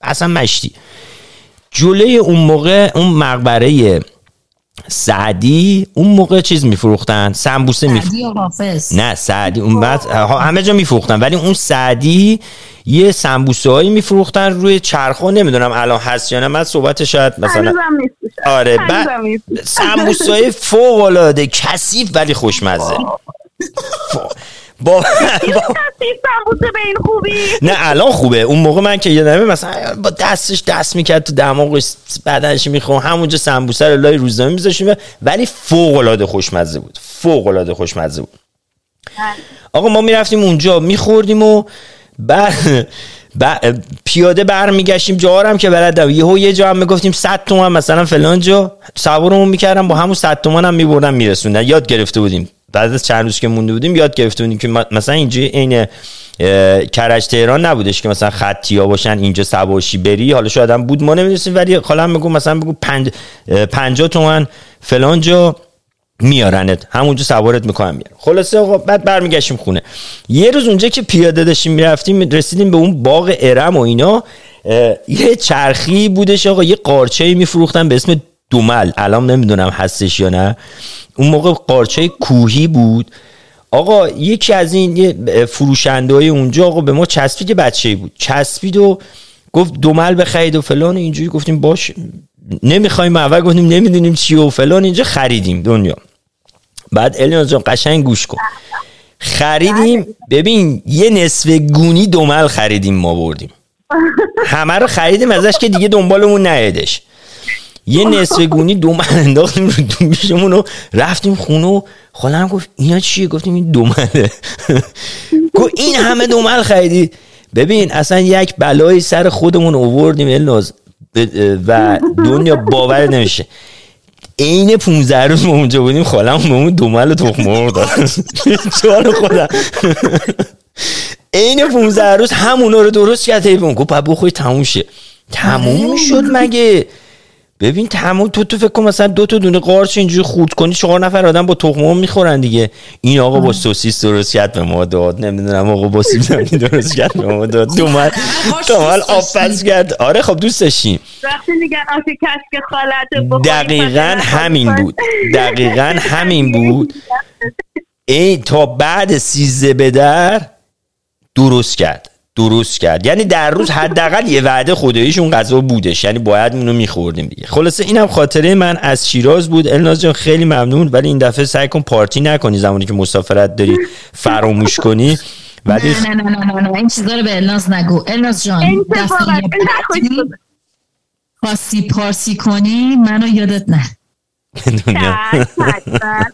اصلا مشتی. جلوی اون موقع اون مقبره سعدی اون موقع چیز میفروختن؟ سمبوسه میفروختن نه سعدی اون بعد همه جا میفروختن ولی اون سعدی یه سمبوسه هایی میفروختن روی چرخو نمی‌دونم الان هست یا نه من صحبت شاید مثلا آره بعد سمبوسه های فوق العاده کثیف ولی خوشمزه. با, به این خوبی. نه الان خوبه. اون موقع من که یادمه مثلا با دستش دست می‌کرد تو دماغش بدنش می‌خوام همونجا سمبوسه رو لای روزنامه میذاشیم ولی فوق العاده خوشمزه بود. فوق العاده خوشمزه بود. آقا ما می‌رفتیم اونجا میخوردیم و بعد پیاده برمیگشتیم جا هم که بلدم یهو یه جا هم می‌گفتیم 100 تومن مثلا فلان جا. سوارمون می‌کردم با همون 100 تومن هم میبردم میرسوندن. یاد گرفته بودیم. بعد از چند روز که مونده بودیم یاد گرفته بودیم که مثلا اینجا عین کرج تهران نبودش که مثلا خطی ها باشن اینجا سواشی بری حالا شاید هم بود ما نمی‌دونستیم ولی حالا هم بگو مثلا بگو پنج پنجا تومن فلان جا میارنت همونجا سوارت می‌کنن میارن خلاصه آقا بعد برمیگشتیم خونه. یه روز اونجا که پیاده داشتیم می‌رفتیم رسیدیم به اون باغ ارم و اینا یه چرخی بودش آقا یه قارچه میفروختن به اسم دومل. الان نمی‌دونم هستش یا نه. اون موقع قارچه کوهی بود. آقا یکی از این فروشنده های اونجا آقا به ما چسبید که بچه بود. چسبید و گفت دومل بخرید و فلان. اینجوری گفتیم باش نمی‌خوایم اول گفتیم نمی‌دونیم چی و فلان. اینجا خریدیم دنیا. بعد الیان جان قشنگ گوش کن. خریدیم. ببین یه نصف گونی دومل خریدیم ما بردیم. همه رو خریدیم ازش که دیگه دنبالمون نیادش. یه نصف گونی دومن انداختیم رو دومیشمون و رفتیم خونه و خالم گفت اینا چیه؟ گفتیم این دومنه گفت این همه دومل خریدی. ببین اصلا یک بلایی سر خودمون اووردیم الناز و دنیا باور نمیشه. عین 15 روز ما اونجا بودیم خالم به اون دومل تخم مرغ داد. جان خودم عین 15 روز همونا رو درست کرد اون گفت بخوری تموم شه. تموم شد مگه؟ ببین تمام تو تو فکر کن مثلا دو تا دونه قارچ اینجوری خورد کنی چهار نفر آدم با تخم می‌خورن دیگه. این آقا با سوسیس درست کرد به ما داد. نمی‌دونم آقا با سیب زمینی درست کرد به ما داد. دومل دومل آفز کرد. آره خب دوست داشتیم. وقتی میگن آفی کشک خالت دقیقا همین بود. دقیقا همین بود. ای تا بعد سیزده به در درست کرد. درست کرد. یعنی در روز حداقل یه وعده خداییش اون غذا بودش. یعنی باید اونو میخوردیم دیگه. خلاصه اینم خاطره من از شیراز بود. الناز جان خیلی ممنون. ولی این دفعه سعی کن پارتی نکنی زمانی که مسافرت داری فراموش کنی. ولی نه نه نه نه نه این چیزا رو به الناز نگو. الناز جان دفعه خواستی پارسی کنی منو یادت نه. دنیا حتما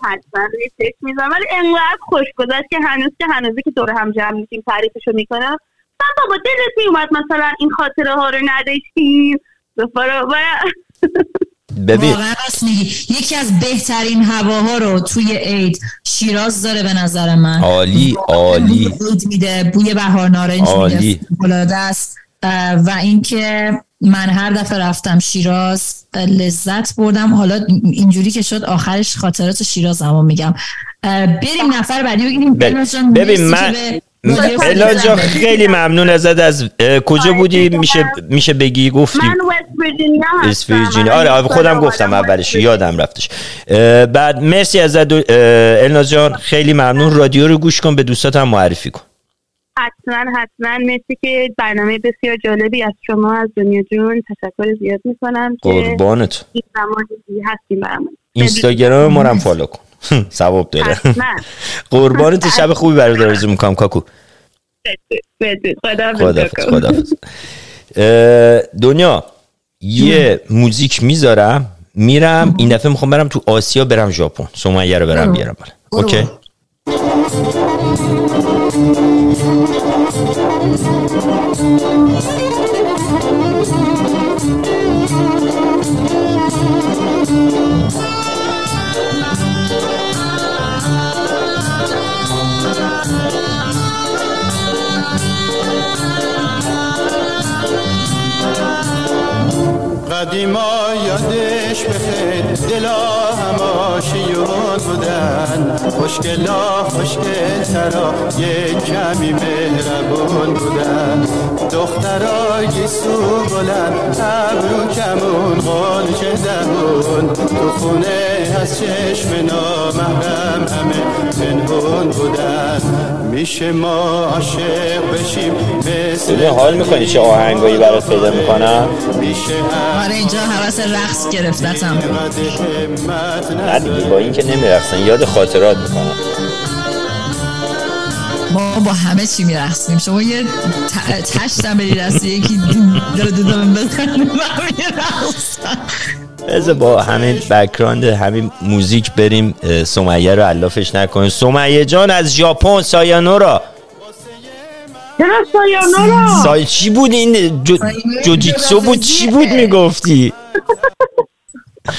حتما. روی فکر می‌زنم. ولی انقدر خوش گذشت که هنوز که هنوزی که دور هم جمع میشیم تعریفشو می‌کنم. من بابا دلت اومد مثلا این خاطره ها رو نداشتیم. دوباره ببین. واقعا راست میگی. یکی از بهترین هواها رو توی عید شیراز داره به نظر من. عالی عالی. عید میده بوی بهار نارنج عالی. میده است. و اینکه من هر دفعه رفتم شیراز لذت بردم. حالا اینجوری که شد آخرش خاطرات شیراز هم میگم. بریم نفر بعدی بگیریم. ببین، من- الا فضا جا زدی. خیلی ممنون ازت از کجا بودی؟ میشه میشه بگی؟ گفتی. من وست ویرجینیا آره آره، خودم گفتم اولش. یادم رفتش. بعد مرسی ازت الناز جان. خیلی ممنون. رادیو رو گوش کن به دوستات هم معرفی کن. حتما حتما. مرسی که برنامه بسیار جالبی از شما از دنیا جون تشکر زیاد می‌کنم که قربانت. این زمانی هستیم برامون. اینستاگرام ما هم follow کن. ثواب داره. قربانت شب خوبی برات آرزو می‌کنم کاکو. خدا دنیا یه music می‌ذارم میرم این دفعه می‌خوام برم تو آسیا برم ژاپن. سمیه رو برم. بیارم. okay؟ خوشگلا خوشگل ترا یه کمی مهربون بودن. دخترای سو بلند ابرو کمون قالچه دهون تو خونه از چشم نامحرم همه پنهون بودن. میشه ما عاشق بشیم مثل ببین حال می‌کنی چه آهنگایی برات پیدا می‌کنم؟ میشه آره اینجا حوث رقص گرفتتم. نه دیگه با این که نمیرقصن یاد خاطرات می‌کنم. ما با همه چی میرقصیم. شما یه ت- تشتم بری دستی یکی داره من میرقصم. بذار با همین بکراند همین موزیک بریم. سمیه رو علافش نکنیم. سمیه جان از ژاپن سایانورا چرا سایانورا سای چی بود این؟ جو... جوجیتسو بود؟ چی بود می‌گفتی؟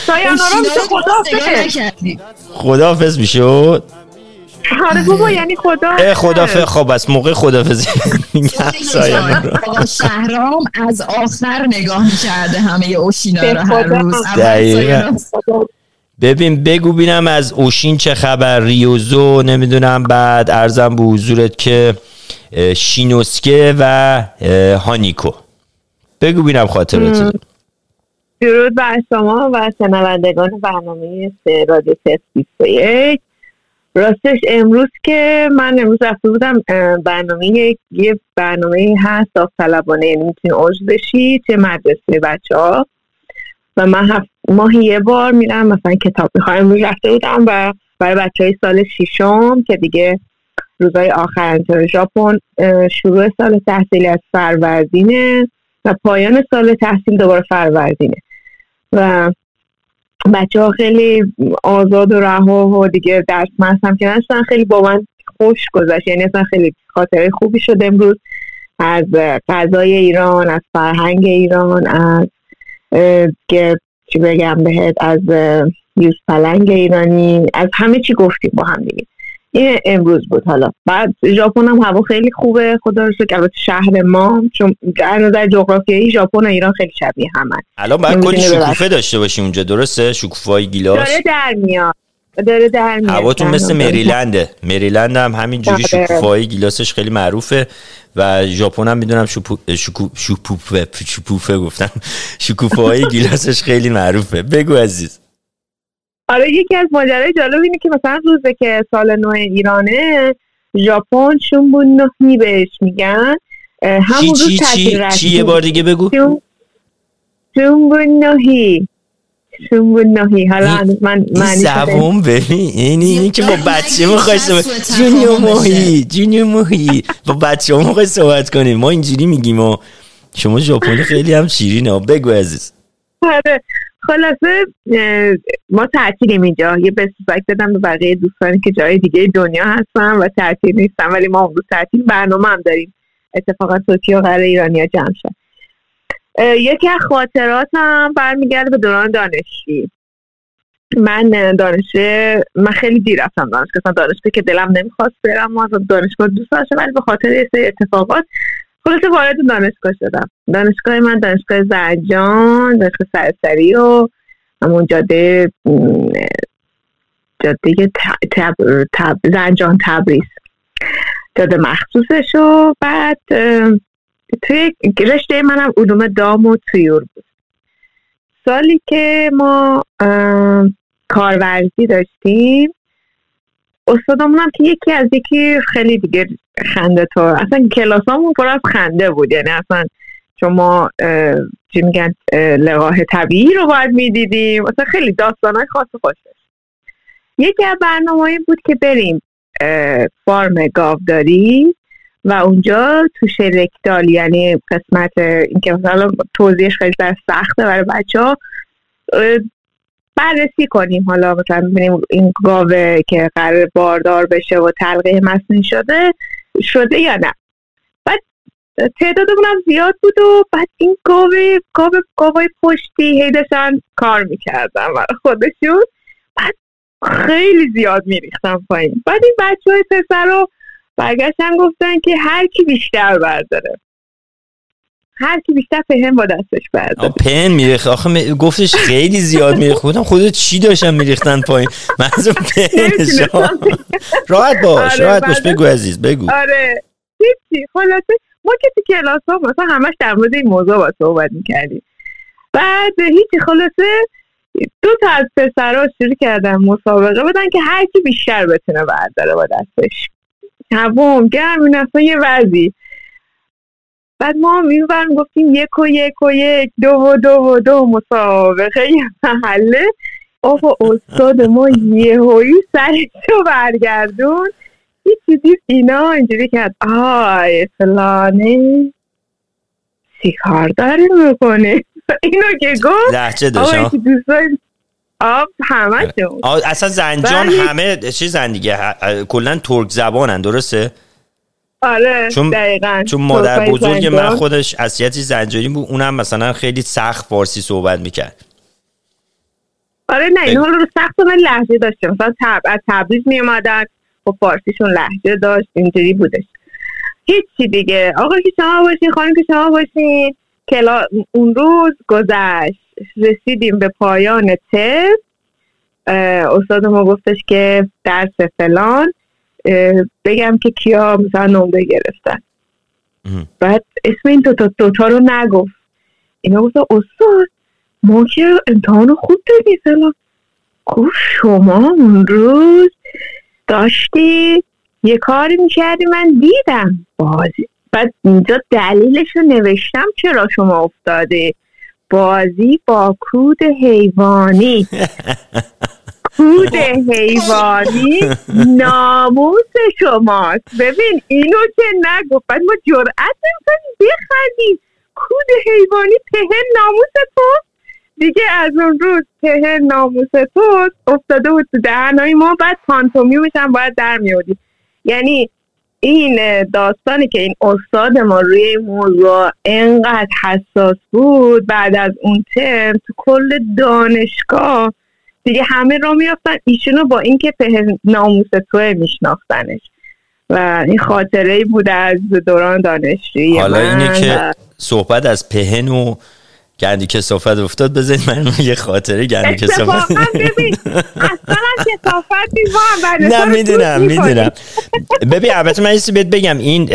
سایانورا میشه خدا نگاه نکردی خداحافظ می‌شد؟ آره بابا یعنی خدا اه خدافظ. خب بس موقع آقا شهرام از آخر نگاه می‌کرده همه اوشینا رو هر خدا. روز. ببین بگو بینم از اوشین چه خبر. ریوزو نمی‌دونم. بعد ارزم به حضورت که شینوسکه و هانیکو. بگو بینم خاطرات درود بر شما و شنوندگان برنامه سه رادیو تست 21 راستش امروز که من امروز رفته بودم برنامه یه برنامه هست داوطلبانه یعنی می‌تونی عضو بشی چه مدرسه بچه ها و من هفت ماهی یه بار میرم مثلا کتاب می‌خوام. امروز رفته بودم و برای بچه های سال ششم که دیگه روزای آخر انتر ژاپن شروع سال تحصیلی از فروردینه و پایان سال تحصیل دوباره فروردینه. و بچه ها خیلی آزاد و رها و دیگه درس هم که خیلی با من خوش گذشت. یعنی اصلا خیلی خاطره خوبی شد امروز. از غذای ایران از فرهنگ ایران از که چی بگم بهت از یوز پلنگ ایرانی از همه چی گفتیم با هم دیگه. این امروز بود حالا. بعد ژاپن هم هوا خیلی خوبه. خدا رو شکر. البته شهر ما چون در نظر جغرافیایی ژاپن و ایران خیلی شبیه همن. الان باید نمی‌تونی کلی. شکوفه داشته باشی اونجا. درسته؟ شکوفه های گیلاس؟ داره در میاد. داره در میاد. هواتون مثل. مریلنده. مریلند هم همینجوری آره. شکوفه های گیلاسش خیلی معروفه و ژاپن هم می‌دونم شکو... شکو... شکوفه شکوفه گفتم. شکوفه های گیلاسش خیلی معروفه. بگو عزیز. آره یکی از ماجرای جالب اینه که مثلا روزه که سال نو ایرانه ژاپن شونبون نوهی بهش میگن. همون روز چی چی تعطیل چی. یه بار دیگه بگو. شون- نوهی شونبون نوهی حالا من رو زبون ببین این این که با بچه می‌خوای صحبت جونیو. موهی جونیو موهی. با بچه ها می‌خوای صحبت کنیم. ما اینجوری میگیم و شما ژاپنی خیلی هم شیرینه. بگو عزیز. آره. خلاصه ما تعطیلیم اینجا. یه بسیسک دادم به بقیه دوستانی که جای دیگه دنیا هستن و تعطیل نیستن ولی ما امروز تعطیل. برنامه هم داریم. اتفاقا توکیو قرار ایرانیا جمع شد. یکی از خاطراتم برمیگرده به دوران دانشجویی من دانشجو من خیلی دیر رفتم دانشگاه. دانشگاه که دلم نمی‌خواست برم. و اصلا دانشگاه دوست داشتم ولی به خاطر یه سری اتفاقات خلاصه وارد دانشگاه شدم. دانشگاه من دانشگاه زنجان دانشگاه سرسری و همون جاده جاده تب- تب- زنجان تبریز. جاده مخصوصش و بعد توی رشته منم علوم دام و تویور بود. سالی که ما کارورزی داشتیم استادمون هم که یکی از یکی خیلی دیگه خنده تو اصلا کلاسامون پر از خنده بود یعنی اصلا شما چی میگن اه، لقاه طبیعی رو باید می‌دیدیم. اصلا خیلی داستانهای خاص و خوش داشت یکی از برنامه‌ای بود که بریم فارم گاوداری و اونجا تو شرکدال یعنی قسمت اینکه مثلا توضیحش خیلی سخته برای بچه ها بررسی کنیم. حالا مثلا ببینیم این گاوه که قرار باردار بشه و تلقیح مصنوعی شده شده یا نه. تعدادمون هم زیاد بود و بعد این گاوه گاوه گاوای پشتی هی داشتن کار می‌کردن برای خودشون. بعد خیلی زیاد میریختن پایین. بعد این بچه های پسر رو برگشتن گفتن که هر کی بیشتر برداره. هر کی بیشتر فهم با دستش برداره. پن میریخت. آخه می- گفتش خیلی زیاد میریخت. خودم خودت چی داشتن میریختن پایین؟ منظور نمی‌تونستم. راحت باش آره، راحت باش. بگو عزیز بگو. آره. هیچی. خلاصه ما که تو کلاس ها مثلا همش در مورد این موضوع با صحبت می‌کردیم. بعد هیچی خلاصه دو تا از پسرها شروع کردن مسابقه بدن که هر کی بیشتر بتونه برداره با دستش. هوام گرم این اصلا یه وضعی. بعد ما هم این برم گفتیم یک و یک و یک دو و دو و دو مسابقه یه محله. آقا استاد ما یهویی سرشو برگردون. یه چیزی اینا اینجوری کرد. آی فلانه چی کار داره می‌کنه اینو که گفت. لحجه داشت؟ یکی آب همه اصلا زنجان همه چیزن دیگه. ه- کلا ترک زبانن درسته؟ آره چون- دقیقا. چون مادر بزرگ من زنجان. خودش اصلیتی زنجانی بود. اونم مثلا خیلی سخت فارسی صحبت می‌کرد. آره نه این رو سخت من لحجه داشته مثلا تب... از تبریز می اومدن خب فارسیشون لحجه داشت اینجوری بودش. هیچی دیگه. آقا که شما باشین خانم که شما باشین. کلا اون روز گذشت. رسیدیم به پایان تست. استاد ما گفتش که درس فلان. بگم که کیا مثلا نمره گرفتن. بعد اسم این دوتا دوتا رو نگفت. اینا گفت استاد ما که امتحان خوب دادی فلان. گفت شما اون روز داشتی؟ یه کاری می‌کردی؟ من دیدم. بازی بعد اینجا دلیلش رو نوشتم چرا شما افتاده. بازی با کود حیوانی. کود حیوانی ناموس شماست. ببین اینو که نگفت بعد ما جرأت نمی‌کنیم بخندیم. کود حیوانی پهن ناموس تو؟ دیگه از اون روز پهن ناموس تو افتاده بود تو دهنهای ما بعد پانتومیومش هم باید در میادیم یعنی این داستانی که این استاد ما روی این موضوع انقدر حساس بود بعد از اون ترم تو کل دانشگاه دیگه همه را می‌رفتن ایشونو با اینکه پهن ناموس توه میشناختنش. و این خاطره ای بود از دوران دانشجویی حالا اینه که صحبت از پهن و گندی کسافت افتاد بذارید من یه خاطره گندی کسافت اتفاقا ببین اصلا نه می‌دونم. می‌دونم ببین البته من بهت بگم این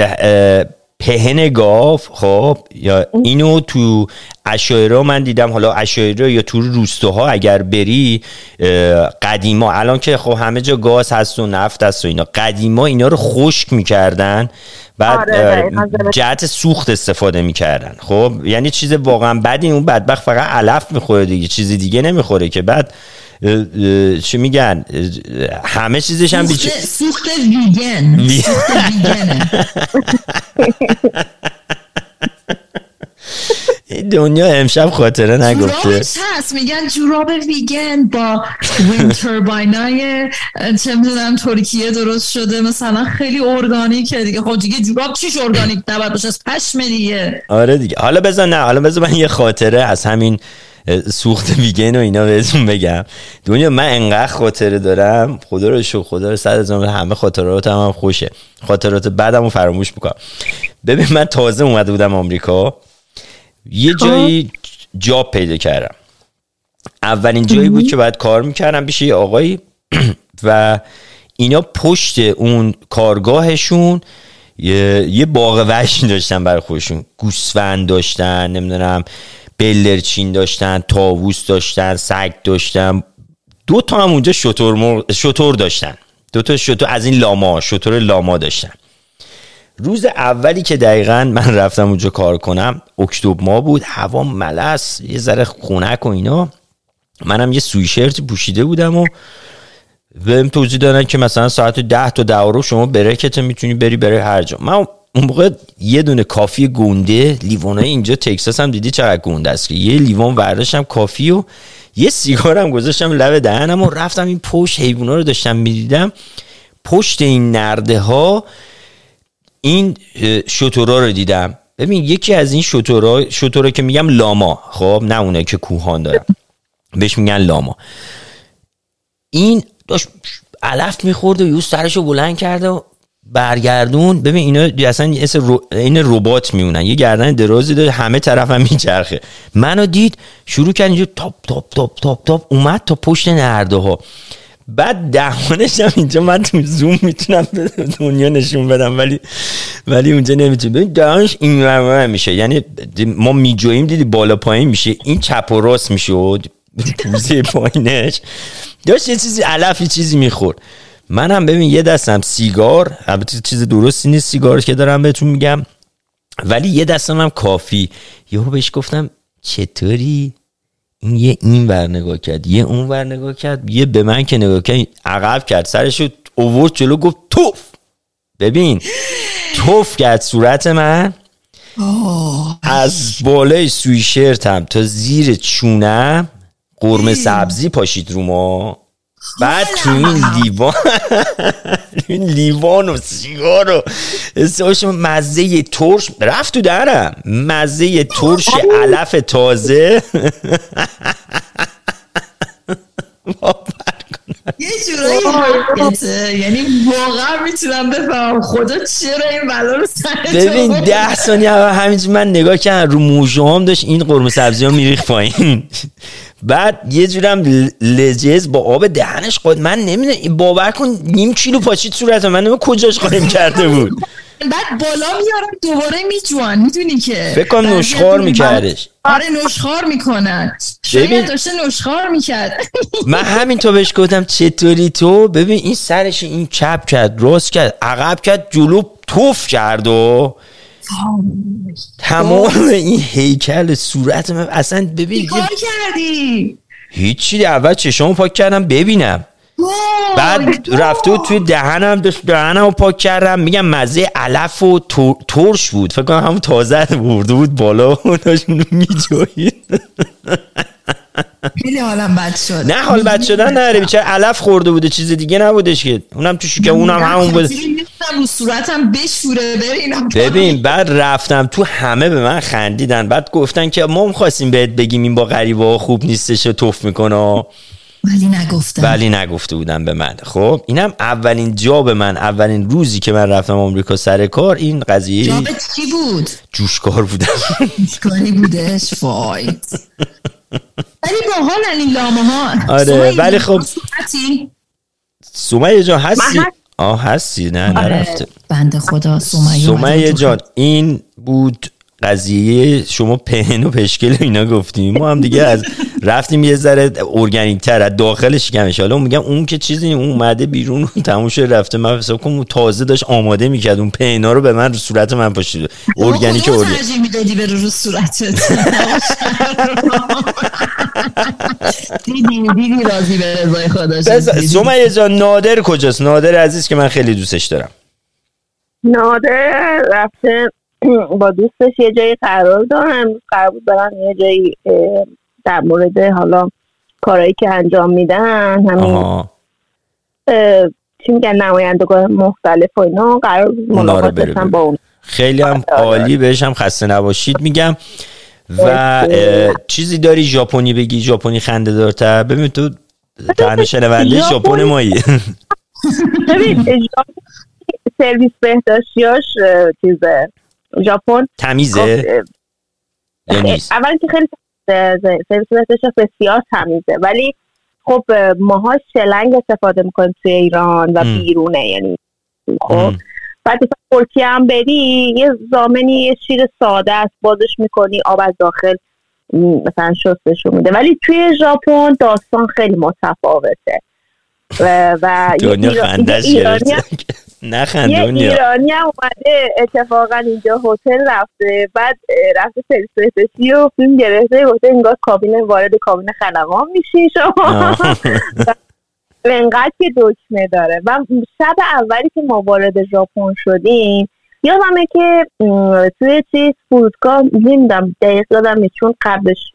پهن گاو خب یا اینو تو اشایره من دیدم. حالا اشایره یا تو روستاها اگر بری قدیما الان که خب همه جا گاز هست و نفت هست و اینا قدیما اینا رو خشک می‌کردن. بعد آره، درست. جهت سوخت استفاده می‌کردن. خب یعنی چیز واقعا بدی اون بدبخت فقط علف می‌خوره دیگه چیزی دیگه نمی‌خوره که بعد چی میگن؟ همه چیزش هم بیچ... سوخت, ویگن. دنیا امشب خاطره نگفته. هست. میگن جوراب ویگن با وین تورباینای چه می‌دونم ترکیه درست شده. مثلا خیلی ارگانیکه دیگه. خب دیگه جوراب چیش ارگانیک؟ نباید باشه از پشم دیگه. آره دیگه. حالا بذار نه حالا بذار من یه خاطره از همین سوخت ویگن و اینا بهتون بگم. دنیا من انقدر خاطره دارم. خدا رو شکر خدا رو صد هزار همه خاطرات هم, هم خوشه. خاطرات بعدم رو فراموش می‌کنم. ببین من تازه اومده بودم آمریکا. یه جایی جاب پیدا کردم. اولین جایی بود که باید کار می‌کردم پیش یه آقایی. و اینا پشت اون کارگاهشون یه, یه باغ وحشی داشتن برای خودشون. گوسفند داشتن نمی‌دونم بلرچین داشتن تاووس داشتن سگ داشتن. دو تا هم اونجا شتر, مرغ- شتر داشتن. دو تا شتر از این لاما شتر لاما داشتن. روز اولی که دقیقا من رفتم اونجا کار کنم اکتبر ماه بود هوا ملس یه ذره خونک و اینا. منم یه سویشرت پوشیده بودم و بهم توضیح دادن که مثلا ساعت ده تا ده رو شما برکت می‌تونی بری بری هر جا. من اون موقع یه دونه کافی گونده لیوانای اینجا تکساس هم دیدی چقدر گونده است. یه لیوان برداشتم کافی و یه سیگارم گذاشتم لب دهنم و رفتم این پشت حیوونا رو داشتم می‌دیدم. پشت این نرده ها این اه، شترا رو دیدم. ببین یکی از این شترا شترا که میگم لاما. خب نه اونه که کوهان دارم بهش میگن لاما. این داشت علف می‌خورد و یه سرش بلند کرده و برگردون. ببین اینا اصلا یه رو... این ربات میمونن. یه گردن درازی داره همه طرف هم میچرخه. منو دید شروع کرد اینجا تاپ تاپ تاپ تاپ تاپ اومد تا پشت نرده ها بعد دهانش هم اینجا من تو زوم می‌تونم به دنیا نشون بدم ولی ولی اونجا نمی‌تونم. ببین دهانش این میشه. یعنی ما میجوییم دیدی بالا پایین میشه. این چپ و راست می‌شد. پوزه پایینش. داشت یه چیزی علفی چیزی می‌خورد. منم ببین یه دستم سیگار البته چیز درستی نیست سیگار که دارم بهتون میگم ولی یه دستم هم کافی. یهو بهش گفتم چطوری؟ این یه این ور نگاه کرد یه اون ور نگاه کرد یه به من که نگاه کرد عقب کرد سرش رو اوورد جلو گفت توف. ببین توف کرد صورت من. از بالای سویشرتم تا زیر چونم قرمه سبزی پاشید رو ما. بعد تو این لیوان این لیوان و سیگار و مزه ترش رفت تو درم. مزه ترش علف تازه. یه جورایی یعنی واقعا می‌تونم بفهمم خدا چرا این بلا رو سر ببین ده ثانیه همینجور من نگاه کردم رو موجه هم داشت این قرمه سبزی ها میریخ پایین. بعد یه جورم لجز با آب دهنش قد من نمی‌دونم باور کن نیم کیلو پاچید صورت من نمی‌دونم کجاش قایم کرده بود. بعد بالا میارم دوباره میجوان. می‌دونی که؟ فکر کنم از- میکردش. آره نشخار می‌کنن. شاید داشته نشخار می‌کرد. من همین تو بهش گفتم چطوری تو؟ ببین این سرش این چپ کرد راست کرد عقب کرد جلو توف کرد و تمام این هیکل صورت من اصلا ببین کار کردی؟ هیچی اول چشامو پاک کردم ببینم. بعد رفته بود توی دهنم داشت دهنم رو پاک کردم. میگم مزه علف و تر- ترش بود. فکر کنم همون تازه برده بود بالا. و داشت اونو میجوید. خیلی حالم بد شد. نه حال بد شدن نره بیچاره علف خورده بوده چیز دیگه نبودش که. اونم تو شکم اونم همون بود. رو صورتم بشوره. برینم ببین بعد رفتم تو همه به من خندیدن. بعد گفتن که ما می‌خواستیم بهت بگیم این با غریبه خوب نیستش و توف می‌کنه. ولی نگفتم. ولی نگفته بودن به من. خب اینم اولین جاب من اولین روزی که من رفتم آمریکا سر کار این قضیه جابت چی بود؟ جوشکار بودم. کاری بودش؟ وای. ولی باحال این لامه ها آره، ولی خب-؟ سمیه جان هستی آه هستی نه آره نرفته بنده خدا سمیه اومده سمیه بود. جان این بود قضیه شما پهن و پشکل و اینا گفتیم. ما هم دیگه از رفتیم یه ذره ارگانیک تر از داخل شکمش حالا میگم اون که چیزی اون اومده بیرون تموم شده رفته. من حساب کنم تازه داشت آماده می‌کرد. اون پهنا رو به من رو صورت من پاشید. ارگانیک ارگانیک ترجیح می‌دادی بره رو صورتت؟ دیدی دیدی راضی به رضای خدا؟ سمیه جان نادر کجاست؟ نادر عزیز که من خیلی دوستش دارم. نادر رفته با دوستش یه جایی قرار دارن امروز قرار بود برن یه جایی در مورد حالا کارهایی که انجام میدن همین چی میگن نمایندگان مختلف و اینا قرار ملاقات. با اون خیلی هم. عالی بهش هم خسته نباشید میگم. و چیزی داری ژاپنی بگی؟ ژاپنی خنده دارتر ببین تو تنها شنونده ژاپن مایی. ببین سرویس بهداشتیاش چیزه. ژاپن. تمیزه؟ نیست؟ اول که خیلی بهداشتش بسیار تمیزه. ولی خب اه، ماها شلنگ استفاده می‌کنیم توی ایران و. بیرونه یعنی خب. ام. بعد مثلا ترکیه هم بری یه زامنی یه شیر ساده است بازش می‌کنی آب از داخل مثلا شستشو میده. ولی توی ژاپن داستان خیلی متفاوته. و, و یه دنیا خندش گرفته نخند یه ایرانی هم اومده اتفاقا اینجا هتل رفته بعد رفته بهداشتی و فیلم گرفته گفته انگار کابین وارد کابین خلبان میشی شما. انقدر که دکمه داره. و شب اولی که ما وارد ژاپن شدیم یادمه که توی چیز فرودگاه نمی‌دونم دقیق یادمه چون قبلش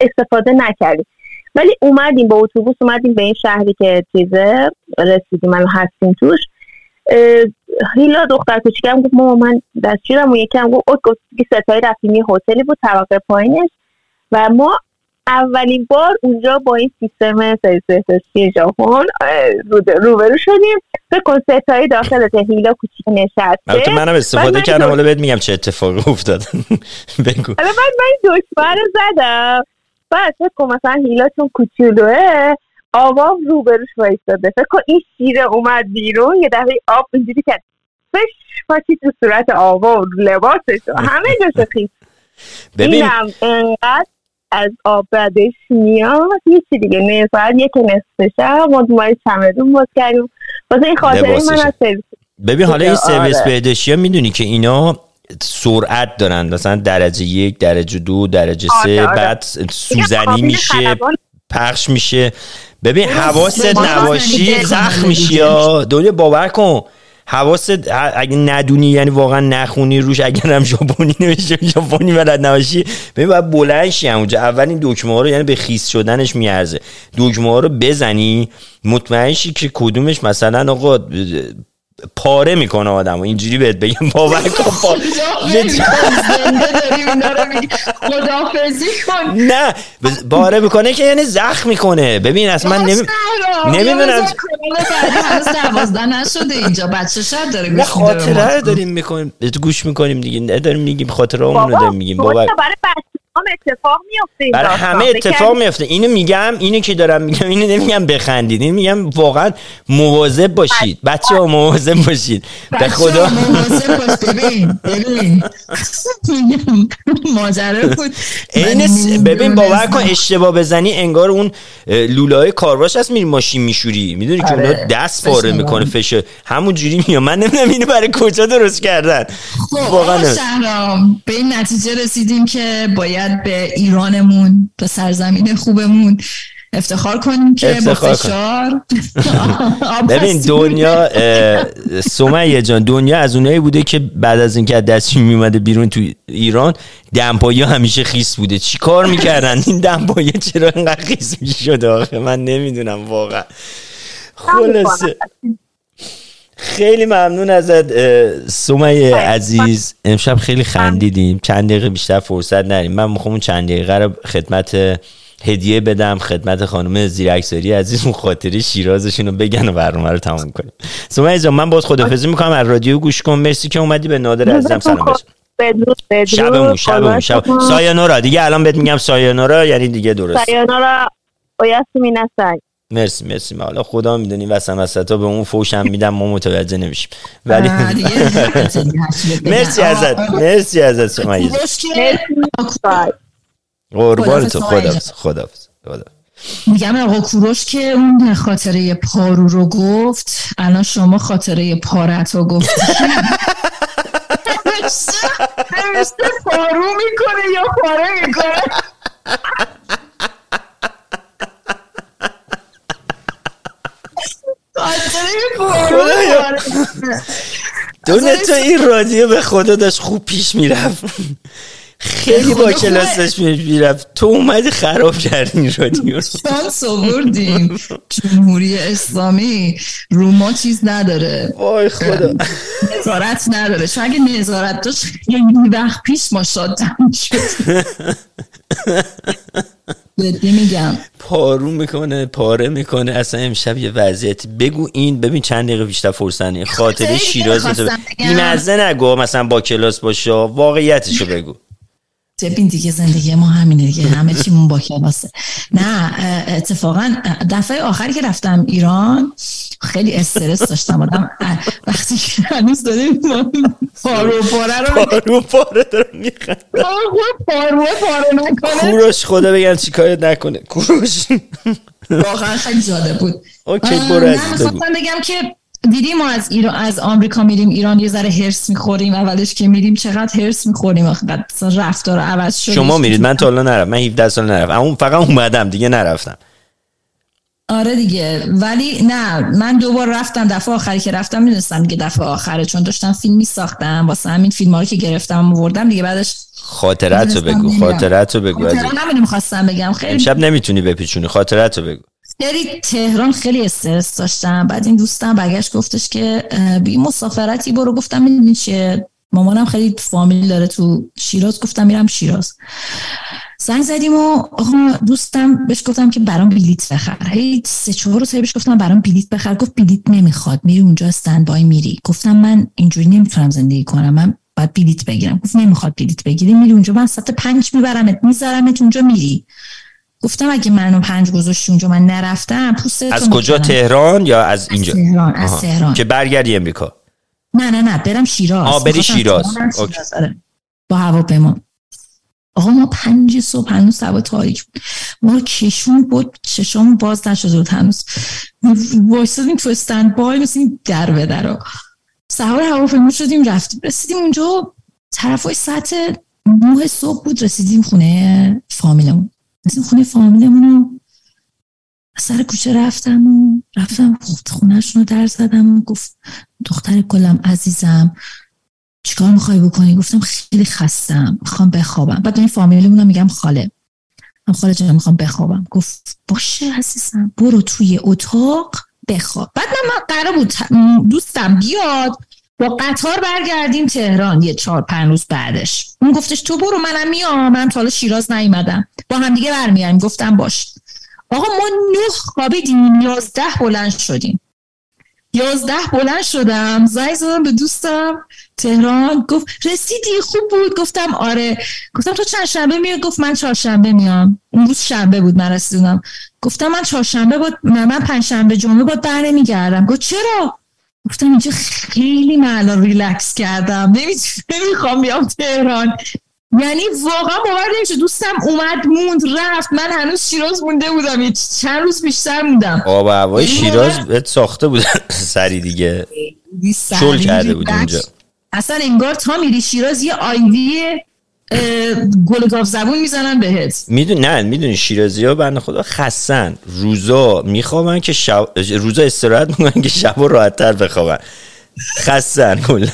استفاده نکردیم. ولی اومدیم با اتوبوس اومدیم به این شهری که چیزه رسیدیم الان هستیم توش. هیلا دختر کوچیکم گفت ماما من دستگیرم. و یکم گفت اوت گفت دیگه ستایی رفتیم یه هتلی بود طبقه پایینش. و ما اولین بار اونجا با این سیستم سرویس بهداشتی ژاپن روبرو شدیم. فکر کن ستایی داخل هیلا کوچیک نشسته. منم استفاده من کردم حالا بهت میگم چه اتفاقی افتاد. بگو. حالا من این دکمه رو زدم. بعد فکر کن مثلا هیلا چون کوچولوه آبام روبروش وایستاده. فکر کن این شیره اومد بیرون یه دفعه آب اینجوری کرد. فش پاکی تو صورت آقا و لباسش و همه جاشو خیس ببین. انقدر از آب بدش میاد. هیچی دیگه نه ساعت یک نصف شب. ما دومای چمدون باز کردیم. واسه این خاطره من. از سرویس. ببین حالا این آره. سرویس بهداشتی ها می‌دونی که اینا سرعت دارن. مثلا درجه یک درجه دو درجه سه آره، آره. بعد سوزنی میشه پخش میشه. ببین. حواست نباشی زخم میشی دنیا باور کن. حواست اگه ندونی یعنی واقعا نخونی روش اگر هم ژاپنی نوشته ژاپنی بلد نباشی. ببین باید بلند شی اونجا اول این دکمه ها رو یعنی به خیس شدنش میارزه. دکمه ها رو بزنی مطمئن شی که کدومش مثلا آقا پاره می‌کنه آدم اینجوری بهت بگم باور کن. پا... کن. نه پاره می‌کنه که یعنی زخم می‌کنه. ببین اصلا من نمی... نمی‌دونم. نشده اینجا. بچه شاید داره نه گوش خاطره. رو داریم می‌کنیم گوش می‌کنیم دیگه. داریم میگیم خاطره رو بابا داریم میگیم. که برای بچه هم اتفاق میفته برای. همه اتفاق میفته. اینو میگم اینو که دارم میگم اینو نمیگم بخندید. اینو میگم واقعا مواظب باشید. بچه ها مواظب باشید. به خدا. ببین ببین. میگم ماجرا بود. ببین باور کن. اشتباه بزنی انگار اون لولای کارواش هست میری ماشین میشوری. می‌دونی که آره. اونا دست پاره. می‌کنه فشار. همون جوری میاد. من نمی‌دونم اینو برای کجا درست کردن. خب واقعا به این نتیجه رسیدیم که باید به ایرانمون به سرزمین خوبمون افتخار کنیم که با افتخار کن. فشار. ببین. دنیا سمیه جان دنیا از اونایی بوده که بعد از اینکه از دستشون میومده بیرون تو ایران دمپایی همیشه خیس بوده. چی کار می‌کردن؟ این دمپایی چرا اینقدر خیس می‌شده؟ آخه من نمی‌دونم واقعا. خلاصه. خیلی ممنون ازت اه، سمیه عزیز. امشب خیلی خندیدیم. چند دقیقه بیشتر فرصت نریم من می‌خوام اون چند دقیقه رو خدمت هدیه بدم خدمت خانم زیرکساری عزیز اون خاطره شیرازشون رو بگن و برنامه رو تموم کنیم. سمیه جان من باز خدافزی می‌کنم. از رادیو گوش کن. مرسی که اومدی. به نادر عزیزم سلام برسون بدرود شبمون شبمون شب. سایانورا. دیگه الان بهت میگم سایانورا یعنی دیگه درست. さ مرسی مرسی. حالا خدا می‌دونی وسط ها به اون فوش هم میدم ما متوجه نمیشیم. ولی مرسی ازت مرسی ازت سمیه قربان تو خدا خدا خدا میگم آقا کوروش که اون خاطره پارو رو گفت الان شما خاطره پارت رو گفت همشته پارو می‌کنه یا پاره می‌کنه؟ دونه تو این رادیو به خدا داشت خوب پیش می‌رفت. خیلی با کلاسش می‌رفت. تو اومدی خراب کردی این رادیو شانس آوردیم. جمهوری اسلامی رو ما چیز نداره. وای خدا. نظارت نداره. چون اگه نظارت داشت خیلی وقت پیش ما شادم شد. جدی میگم. پارو می‌کنه پاره می‌کنه. اصلا امشب یه وضعیتی. بگو این ببین چند دقیقه بیشتر فرصت خاطره شیراز تو بگم. بیمزه نگو مثلا با کلاس باشه. واقعیتشو بگو. ببین دیگه زندگی ما همینه دیگه. همه چیمون با کلاسه. نه اتفاقا دفعه آخری که رفتم ایران خیلی استرس داشتم. آدم وقتی که هنوز داریم پارو پاره رو پارو پاره میخند پارو پاره نکنه. کوروش خدا بگن چی کارت نکنه. کوروش. واقعا خیلی جالب بود. اوکی برو بگم که دیدیم ما از ایران از آمریکا میریم ایران یه ذره هرس می‌خوریم اولش که میریم چقدر هرس می‌خوریم؟ آخه رفتار عوض شده شما میرید. من تا حالا نرفتم. من 17 سال نرفتم. اما فقط اومدم دیگه نرفتم. آره دیگه. ولی نه من دوبار رفتم. دفعه آخری که رفتم می‌دونستم دیگه دفعه آخره چون داشتم فیلمی ساختم واسه همین فیلم ها رو که گرفتم آوردم دیگه بعدش خاطرت رو بگو خاطرت رو بگو همینو می‌خواستم بگم. خیلی امشب نمی‌تونی بپیچونی. خاطرت رو بگو. خیلی تهران خیلی استرس داشتم. بعد این دوستم برگشت گفتش که بی مسافرتی برو. گفتم می‌دونی چیه؟ مامانم خیلی فامیل داره تو شیراز. گفتم میرم شیراز. زنگ زدیم و دوستم بهش گفتم که برام بلیت بخر. هی سه چهار روز بهش گفتم برام بلیت بخر. گفت بلیت نمی‌خواد. میری اونجا استند بای میری. گفتم من اینجوری نمی‌تونم زندگی کنم. من باید بلیت بگیرم. گفت نمی‌خواد بلیت بگیری. میری اونجا. من ساعت پنج میبرمت. میذارمت اونجا میری. گفتم اگه منو پنج گذاشتی اونجا من نرفتم پوست از کجا؟ تهران یا از اینجا؟ تهران از. تهران. که برگردی امریکا؟ نه نه نه برم شیراز. آه، بری شیراز. شیراز، آره. با هواپیما. آقا ما پنج صبح هنوز هوا تاریک بود. ما رو کشون بود چشامون باز نشده بود هنوز. وایسادیم تو استند بای مثل این در به در سوار هواپیما شدیم رفتیم. رسیدیم اونجا طرف های ساعت نه صبح بود رسیدیم خونه فامیلمون. رسیدیم خونه فامیلمون رو سر کوچه رفتم و رفتم خونهشون رو در زدم و گفت دختر گلم عزیزم چیکار می‌خوای بکنی؟ گفتم خیلی خستم می‌خوام بخوابم. بعد این فامیلیمون رو میگم خاله. من خاله جان می‌خوام بخوابم. گفت باشه عزیزم برو توی اتاق بخواب. بعد من قرار بود دوستم بیاد با قطار برگردیم تهران یه چهار پنج روز بعدش. اون گفتش تو برو منم میام. من تا حالا شیراز نیومدم. با هم دیگه برمیاریم گفتم باش. آقا ما نه خوابیدیم یازده بلند شدیم. یازده بلند شدم زنگ زدم به دوستم تهران. گفت رسیدی؟ خوب بود. گفتم آره. گفتم تو چند شنبه میاد گفت من چهارشنبه میام. اون روز شنبه بود من رسیدم گفتم من چهارشنبه بود من پنجشنبه جمعه بود بر نمیگردم. گفت چرا؟ گفتم اینجا خیلی من الان ریلکس کردم. نمی‌خوام بیام تهران. یعنی واقعا باور نمیشه دوستم اومد موند رفت. من هنوز شیراز مونده بودم. چند روز بیشتر موندم. آب هوای شیراز بهت ساخته بود. سری دیگه. شل کرده بود اونجا اصلا انگار تا میری شیراز یه آیوی گل گاف زبون می‌زنن بهت میدون نه می‌دونی شیرازی ها بنده خدا خستن. روزا میخوابن که شب روزا استراحت می‌کنن که شب راحت تر بخوابن. خستن کلا.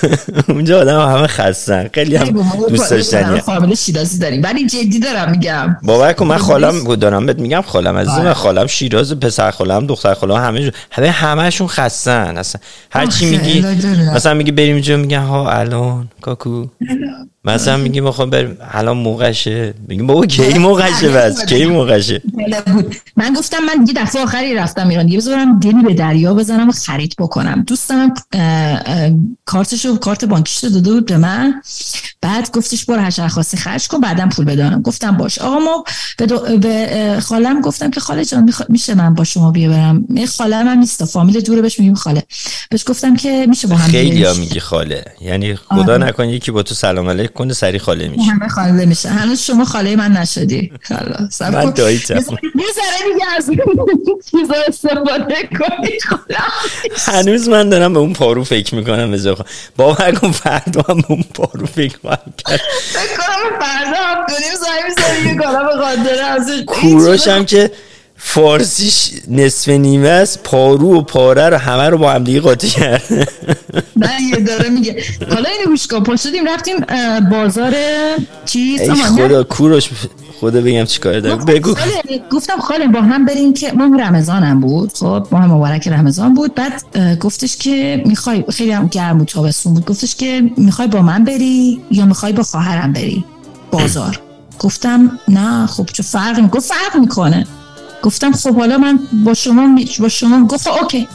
اونجا آدم همه خستن. خیلی هم دوست داشتنیه. فامیل شیرازی داریم. ولی جدی دارم میگم. باور کن من خالم دارم بهت میگم خالم عزیز من خالم شیراز پسر خالم دختر خالم همه همه همهشون خستن. اصلا هر چی میگی مثلا میگی بریم اینجا میگن ها الان کاکو. مثلا میگیم بخوام بریم الان موقعشه. میگیم بابا کی موقعشه بس؟ کی موقعشه؟ من گفتم من یه دفعه آخری رفتم ایران. دیگه بذارم دلی به دریا بزنم و خرید بکنم. دوستم کارتشو کارت بانکیش رو داده بود به من. بعد گفتش برو هر خاصی خرج کن بعدم پول بدانم گفتم باش. آقا ما به, دو... به خالم گفتم که خاله جان میشه من با شما بیا برم؟ خالم هم نیست. فامیل دوره بهش میگیم خاله. بهش گفتم که میشه با هم خیلی میگی خاله. یعنی خدا آره. نکنه یکی با تو سلام علیک کنه سری خاله میشه. همه خاله میشه. هنوز شما خاله من نشدی. خلاص. من داییتم یه ذره دیگه از چیزا استفاده کنید هنوز من دارم به اون پارو فکر می‌کنم به باور کن فردا هم به اون پارو فکر کرد فکر کنم فردا هم دونیم زنی می‌زنی یه کارا به خاطر کوروش هم که فارسیش نصف نیمه است پارو و پاره رو همه رو با هم دیگه قاطی کرده نه یه داره میگه. حالا اینو گوش کن. پاشدیم رفتیم بازار چیز ای خدا کوروش خدا بگم چیکار دارم. بگو. گفتم خاله با هم بریم که ما رمضانم بود. خب ما هم مبارک رمضان بود. بعد گفتش که می‌خوای خیلی هم گرم بود تابستون بود. گفتش که می‌خوای با من بری یا می‌خوای با خواهرم بری؟ بازار. گفتم نه خب چه فرق می گفت فرق می‌کنه. گفتم خب حالا من با شما با شما گفت خب اوکی.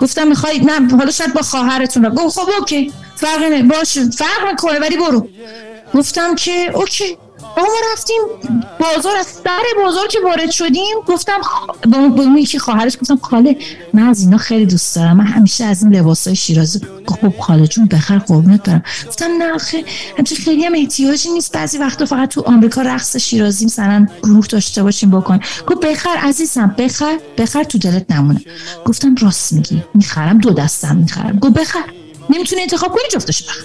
گفتم می‌خوای نه حالا شاید با خواهرتون گفت خب اوکی. فرق نه باش فرق می‌کنه ولی برو. گفتم که اوکی. ما رفتیم بازار از سر بازار که وارد شدیم گفتم به اون یکی خواهرش گفتم خاله من از اینا خیلی دوست دارم. من همیشه از این لباس های شیرازی خب خاله جون بخر قربونت برم. گفتم نه خیلی خیلی هم احتیاجی نیست. بعضی وقتا فقط تو آمریکا رقص شیرازی مثلا گروه داشته باشیم بکن گفت بخر عزیزم بخر بخر تو دلت نمونه. گفتم راست میگی می‌خرم دو دستم می‌خرم. گفت بخر. نمی‌تونی انتخاب کنی جفتش بخر.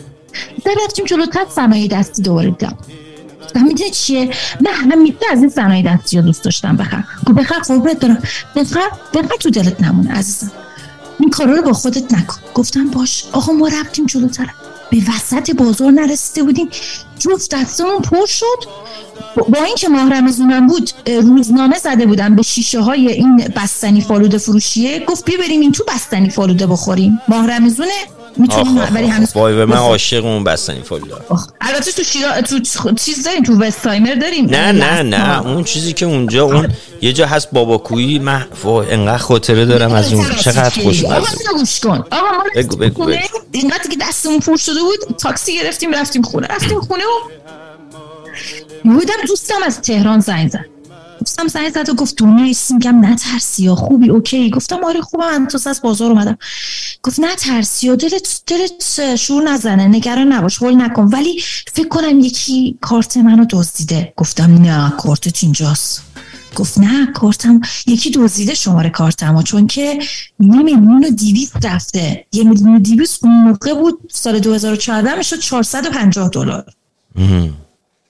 رفتیم جلوتر صنایع دستی دوباره دیدم. و می‌دونی چیه؟ من همیشه از این صنایع دستی دوست داشتم. بخر. گو بخر قربت دارم بخر بخر تو دلت نمونه عزیزم. این کارا رو با خودت نکن. گفتم باش. آقا ما رفتیم جلوتر. به وسط بازار نرسیده بودیم. جفت دستمون پر شد. با اینکه ماه رمزونم بود روزنامه زده بودم به شیشه های این بستنی فالوده فروشیه. گفت بیا بریم این تو بستنی فالوده بخوریم. ماه رمزونه می‌تونیم ولی هنوز وای من عاشق اون بستنی فالوده البته تو شیرا تو چیز داریم تو وستایمر داریم نه نه نه اون چیزی که اونجا اون یه جا هست باباکویی من وای انقدر خاطره دارم از اون. چقدر خوشمزه گوش کن. آقا ما بگو بگو. اینقدر که دستمون پر شده بود تاکسی گرفتیم رفتیم خونه. رفتیم خونه و بودم دوستم از تهران زنگ زد. دوستم زنگ زد و گفت دنیا میگم نترسی یا خوبی اوکی. گفتم آره خوبم. تو از بازار اومدم. گفت نه ترسی و دلت دلت شور نزنه نگران نباش هول نکن. ولی فکر کنم یکی کارت منو دزدیده. گفتم نه کارتت اینجاست. گفت نه کارتم یکی دزدیده شماره کارتمو چون که یه میلیون و دیویست رفته. یه میلیون و دیویست اون موقع بود سال 2014 می‌شد 450 دلار.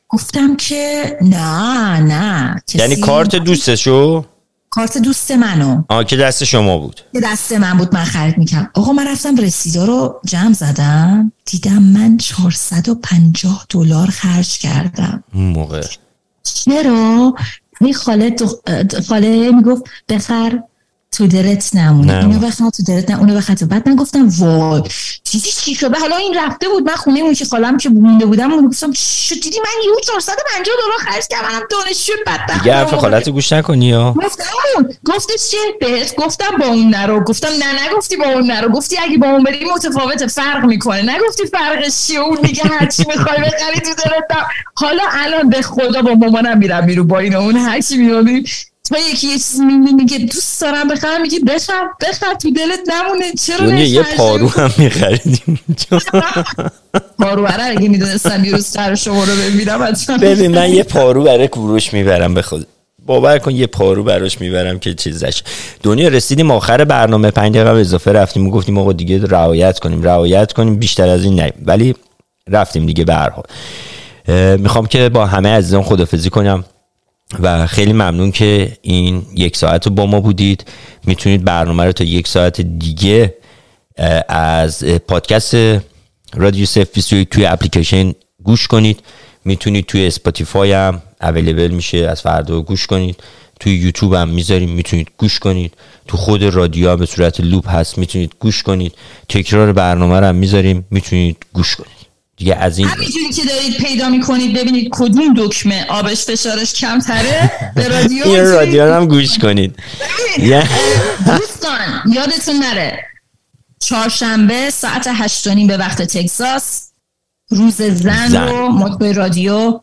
گفتم که نه نه یعنی کارت دوستشو کارت دوست منو. آه که دست شما بود. که دست من بود من خرید می‌کنم آقا من رفتم رسیدا رو جمع زدم دیدم من 450 دلار خرج کردم. اون موقع. چرا؟ خاله خاله می‌گفت بخر. تو دلت نمونه اینو بخواه تو دلت نه اونو بخواه بعد من گفتم وای چیزی چی شده حالا این رفته بود. من خونه اون که خالم که مونده بودم اون گفتم شو دیدی من یه 450 دلار خرج کردم. منم دانشجو بدبخت دیگه حرف خالت گوش نکنی یا گفتم گفتش چه بهت؟ گفتم با اون نرو. گفتم نه نگفتی با اون نرو. گفتی اگه با اون بری متفاوت فرق می‌کنه. نگفتی فرقش چیه؟ اون میگه هر چی می‌خوای بخری تو دلت. حالا الان به خدا با مامانم میرم میرو با این اون هر چی میونی تو یکی یه چیزی میگه دوست دارم بخرم میگی بخر بخر تو دلت نمونه. چرا یه پارو هم میخریدیم پارو برای اگه می‌دونستم یه روز سر شما رو ببینم ببین من یه پارو برای کوروش می‌برم به خود باور کن یه پارو براش می‌برم که چیزش دنیا رسیدیم آخر برنامه. پنج دقیقه اضافه رفتیم و گفتیم آقا دیگه رعایت کنیم رعایت کنیم. بیشتر از این نه. ولی رفتیم دیگه به می‌خوام که با همه عزیزان خدافزی کنم. و خیلی ممنون که این یک ساعت رو با ما بودید. می‌تونید برنامه رو تا یک ساعت دیگه از پادکست رادیو سف توی اپلیکیشن گوش کنید. می‌تونید توی اسپاتیفای هم available میشه از فردا گوش کنید. توی یوتیوب هم می‌ذاریم می‌تونید گوش کنید. تو خود رادیو به صورت loop هست می‌تونید گوش کنید. تکرار برنامه رو هم می‌ذاریم می‌تونید گوش کنید. دیگه از این همینجوری که دارید پیدا می‌کنید ببینید کدوم دکمه آبش فشارش کمتره؟ به رادیو این رادیو هم گوش کنید. دوستان یادتون نره. چهارشنبه ساعت هشت به وقت تگزاس روز زن, زن. رو ما رادیو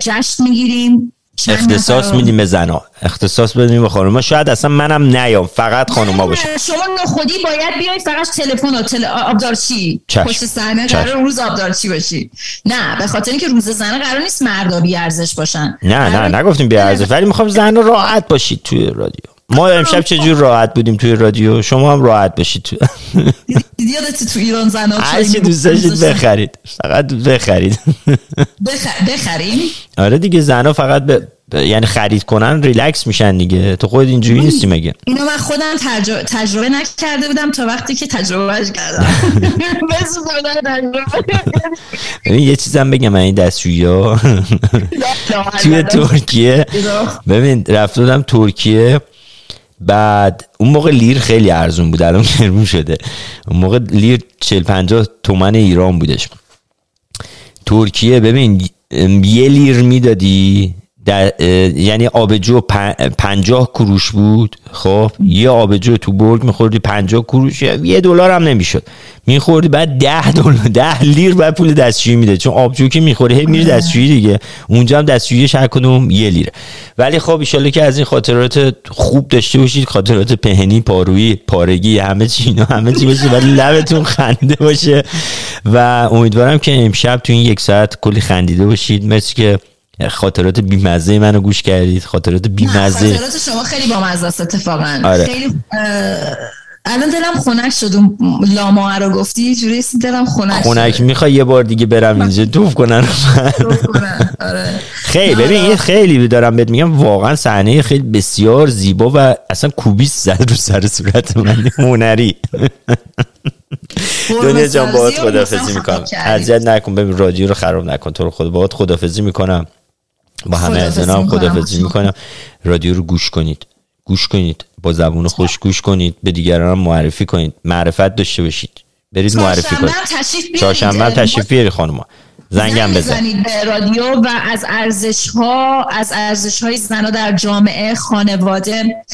جشن می‌گیریم. اختصاص میدیم به زنا. اختصاص بدیم به خانوما. شاید اصلا منم نیام. فقط خانوما باشه شما نخودی باید بیاید فقط تلفن و تل... آبدارچی. پشت صحنه. قرار روز آبدارچی باشی. نه به خاطر اینکه روز زنه قرار نیست مردا بی ارزش باشن. نه نه نگفتیم بی ارزش ولی می‌خوام زن راحت باشید توی رادیو. ما امشب چجور راحت بودیم توی رادیو؟ شما هم راحت باشید دیدی یادت تو ایران زن هر چی دوست داشتید بخرید. فقط بخرید. بخ... بخریم؟ آره دیگه زنا فقط به یعنی خرید کنن ریلکس میشن دیگه. تو خود اینجوری نیستی مگه؟ اینو من خودم تجربه, تجربه نکرده بودم تا وقتی که تجربهش کردم. یه چیزم بگم من این دستشویی ها. توی ترکیه ببین بودم ترکیه. بعد اون موقع لیر خیلی ارزون بود الان گرون شده. اون موقع لیر 40 50 تومن ایران بودش. ترکیه ببین یه لیر می‌دادی در یعنی آبجو پنجاه کروش بود خب یه آبجو تو برگ میخوردی پنجاه کروش یه دلار هم نمی‌شد. میخوردی بعد ده دلار ده لیر بعد پول دستشویی میده. چون آبجو که می‌خوری هی میری دستشویی دیگه. اونجا هم دستشویی هر کدوم یه لیره. ولی خب ایشالله که از این خاطرات خوب داشته باشید خاطرات پهنی پارویی پارگی همه چی اینا همه چی باشه ولی لبتون خنده باشه. و امیدوارم که امشب تو این یک ساعت کلی خندیده باشید. مرسی که خاطرات بیمزه منو گوش کردید خاطرات بیمزه خاطرات شما خیلی با مزه است اتفاقا آره. خیلی الان دلم خنک شد اون لاما رو گفتی یه جوری دلم خنک خونک شد. می‌خوای یه بار دیگه برم اینجا توف کنن. آره. خیلی ببین این خیلی دارم بهت میگم واقعا صحنه خیلی بسیار زیبا و اصلا کوبیس زد رو سر صورت من هنری دنیا جان باهات مثلا می‌کنم. اذیت نکن ببین رادیو رو خراب نکن تو رو خدا باهات خدافزی می‌کنم با همه از می‌کنم. خدافزی می‌کنم. رادیو رو گوش کنید. گوش کنید. با زبون خوش گوش کنید. به دیگران معرفی کنید. معرفت داشته باشید. برید معرفی کنید. بیارید. چهارشنبه تشریف بیاری خانوما. زنگم زنگ بزن. بزنید به رادیو و از ارزش ها از ارزش های زنها در جامعه خانواده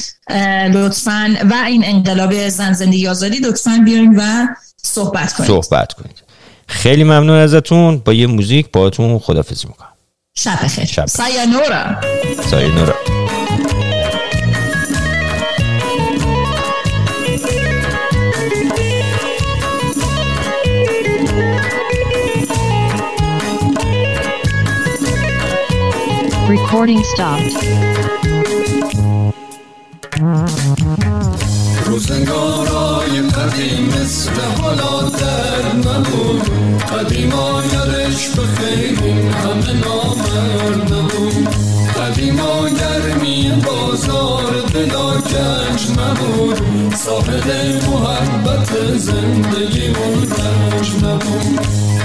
لطفا و این انقلاب زن زندگی آزادی. لطفا بیارین و صحبت کنید. صحبت کنید. خیلی ممنون ازتون. با یه موزیک باهاتون خدافزی می‌کنم. شب بخیر شب بخیر. سایانورا سایونورا Recording stopped. روزنگارای قدیم مثل حالا در نبود قدیما یادش به خیلی همه نامرد نبود قدیما گرمی بازار دلا گنج نبود صاحب محبت زندگی رنج نبود.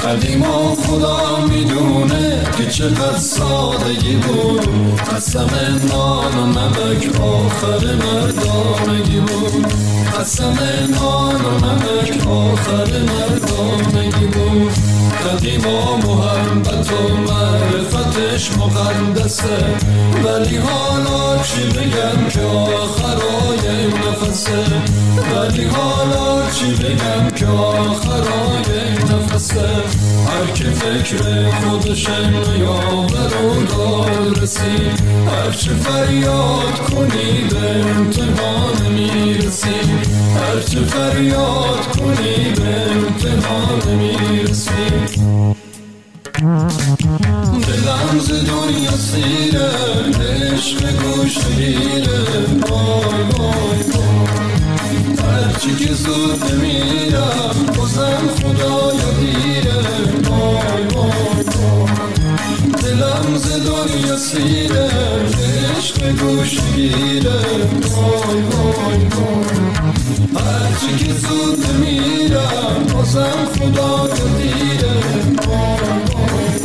قدیما خدا می‌دونه که چقدر سادگی بود. قسم نان و نمک آخر مردانگی بود. قسم نان و نمک آخر مردانگی بود. قدیما محبت و معرفتش مقدسه. ولی حالا چی بگم که آخرای نفسه؟ ولی حالا چی بگم که آخرای نفسه هر که فکر خودشه نیاور و رسید هر چه فریاد کنی به امتحان می‌رسی هر چه فریاد کنی به امتحان می‌رسی دلم ز دنیا سیره عشق گوش گیره وای وای وای هرچی که زود نمیرم بازم خدایا دیره وای وای وای دلم ز دنیا سیره عشق گوش گیره وای وای وای هرچی که زود نمیرم بازم خدایا دیره وای وای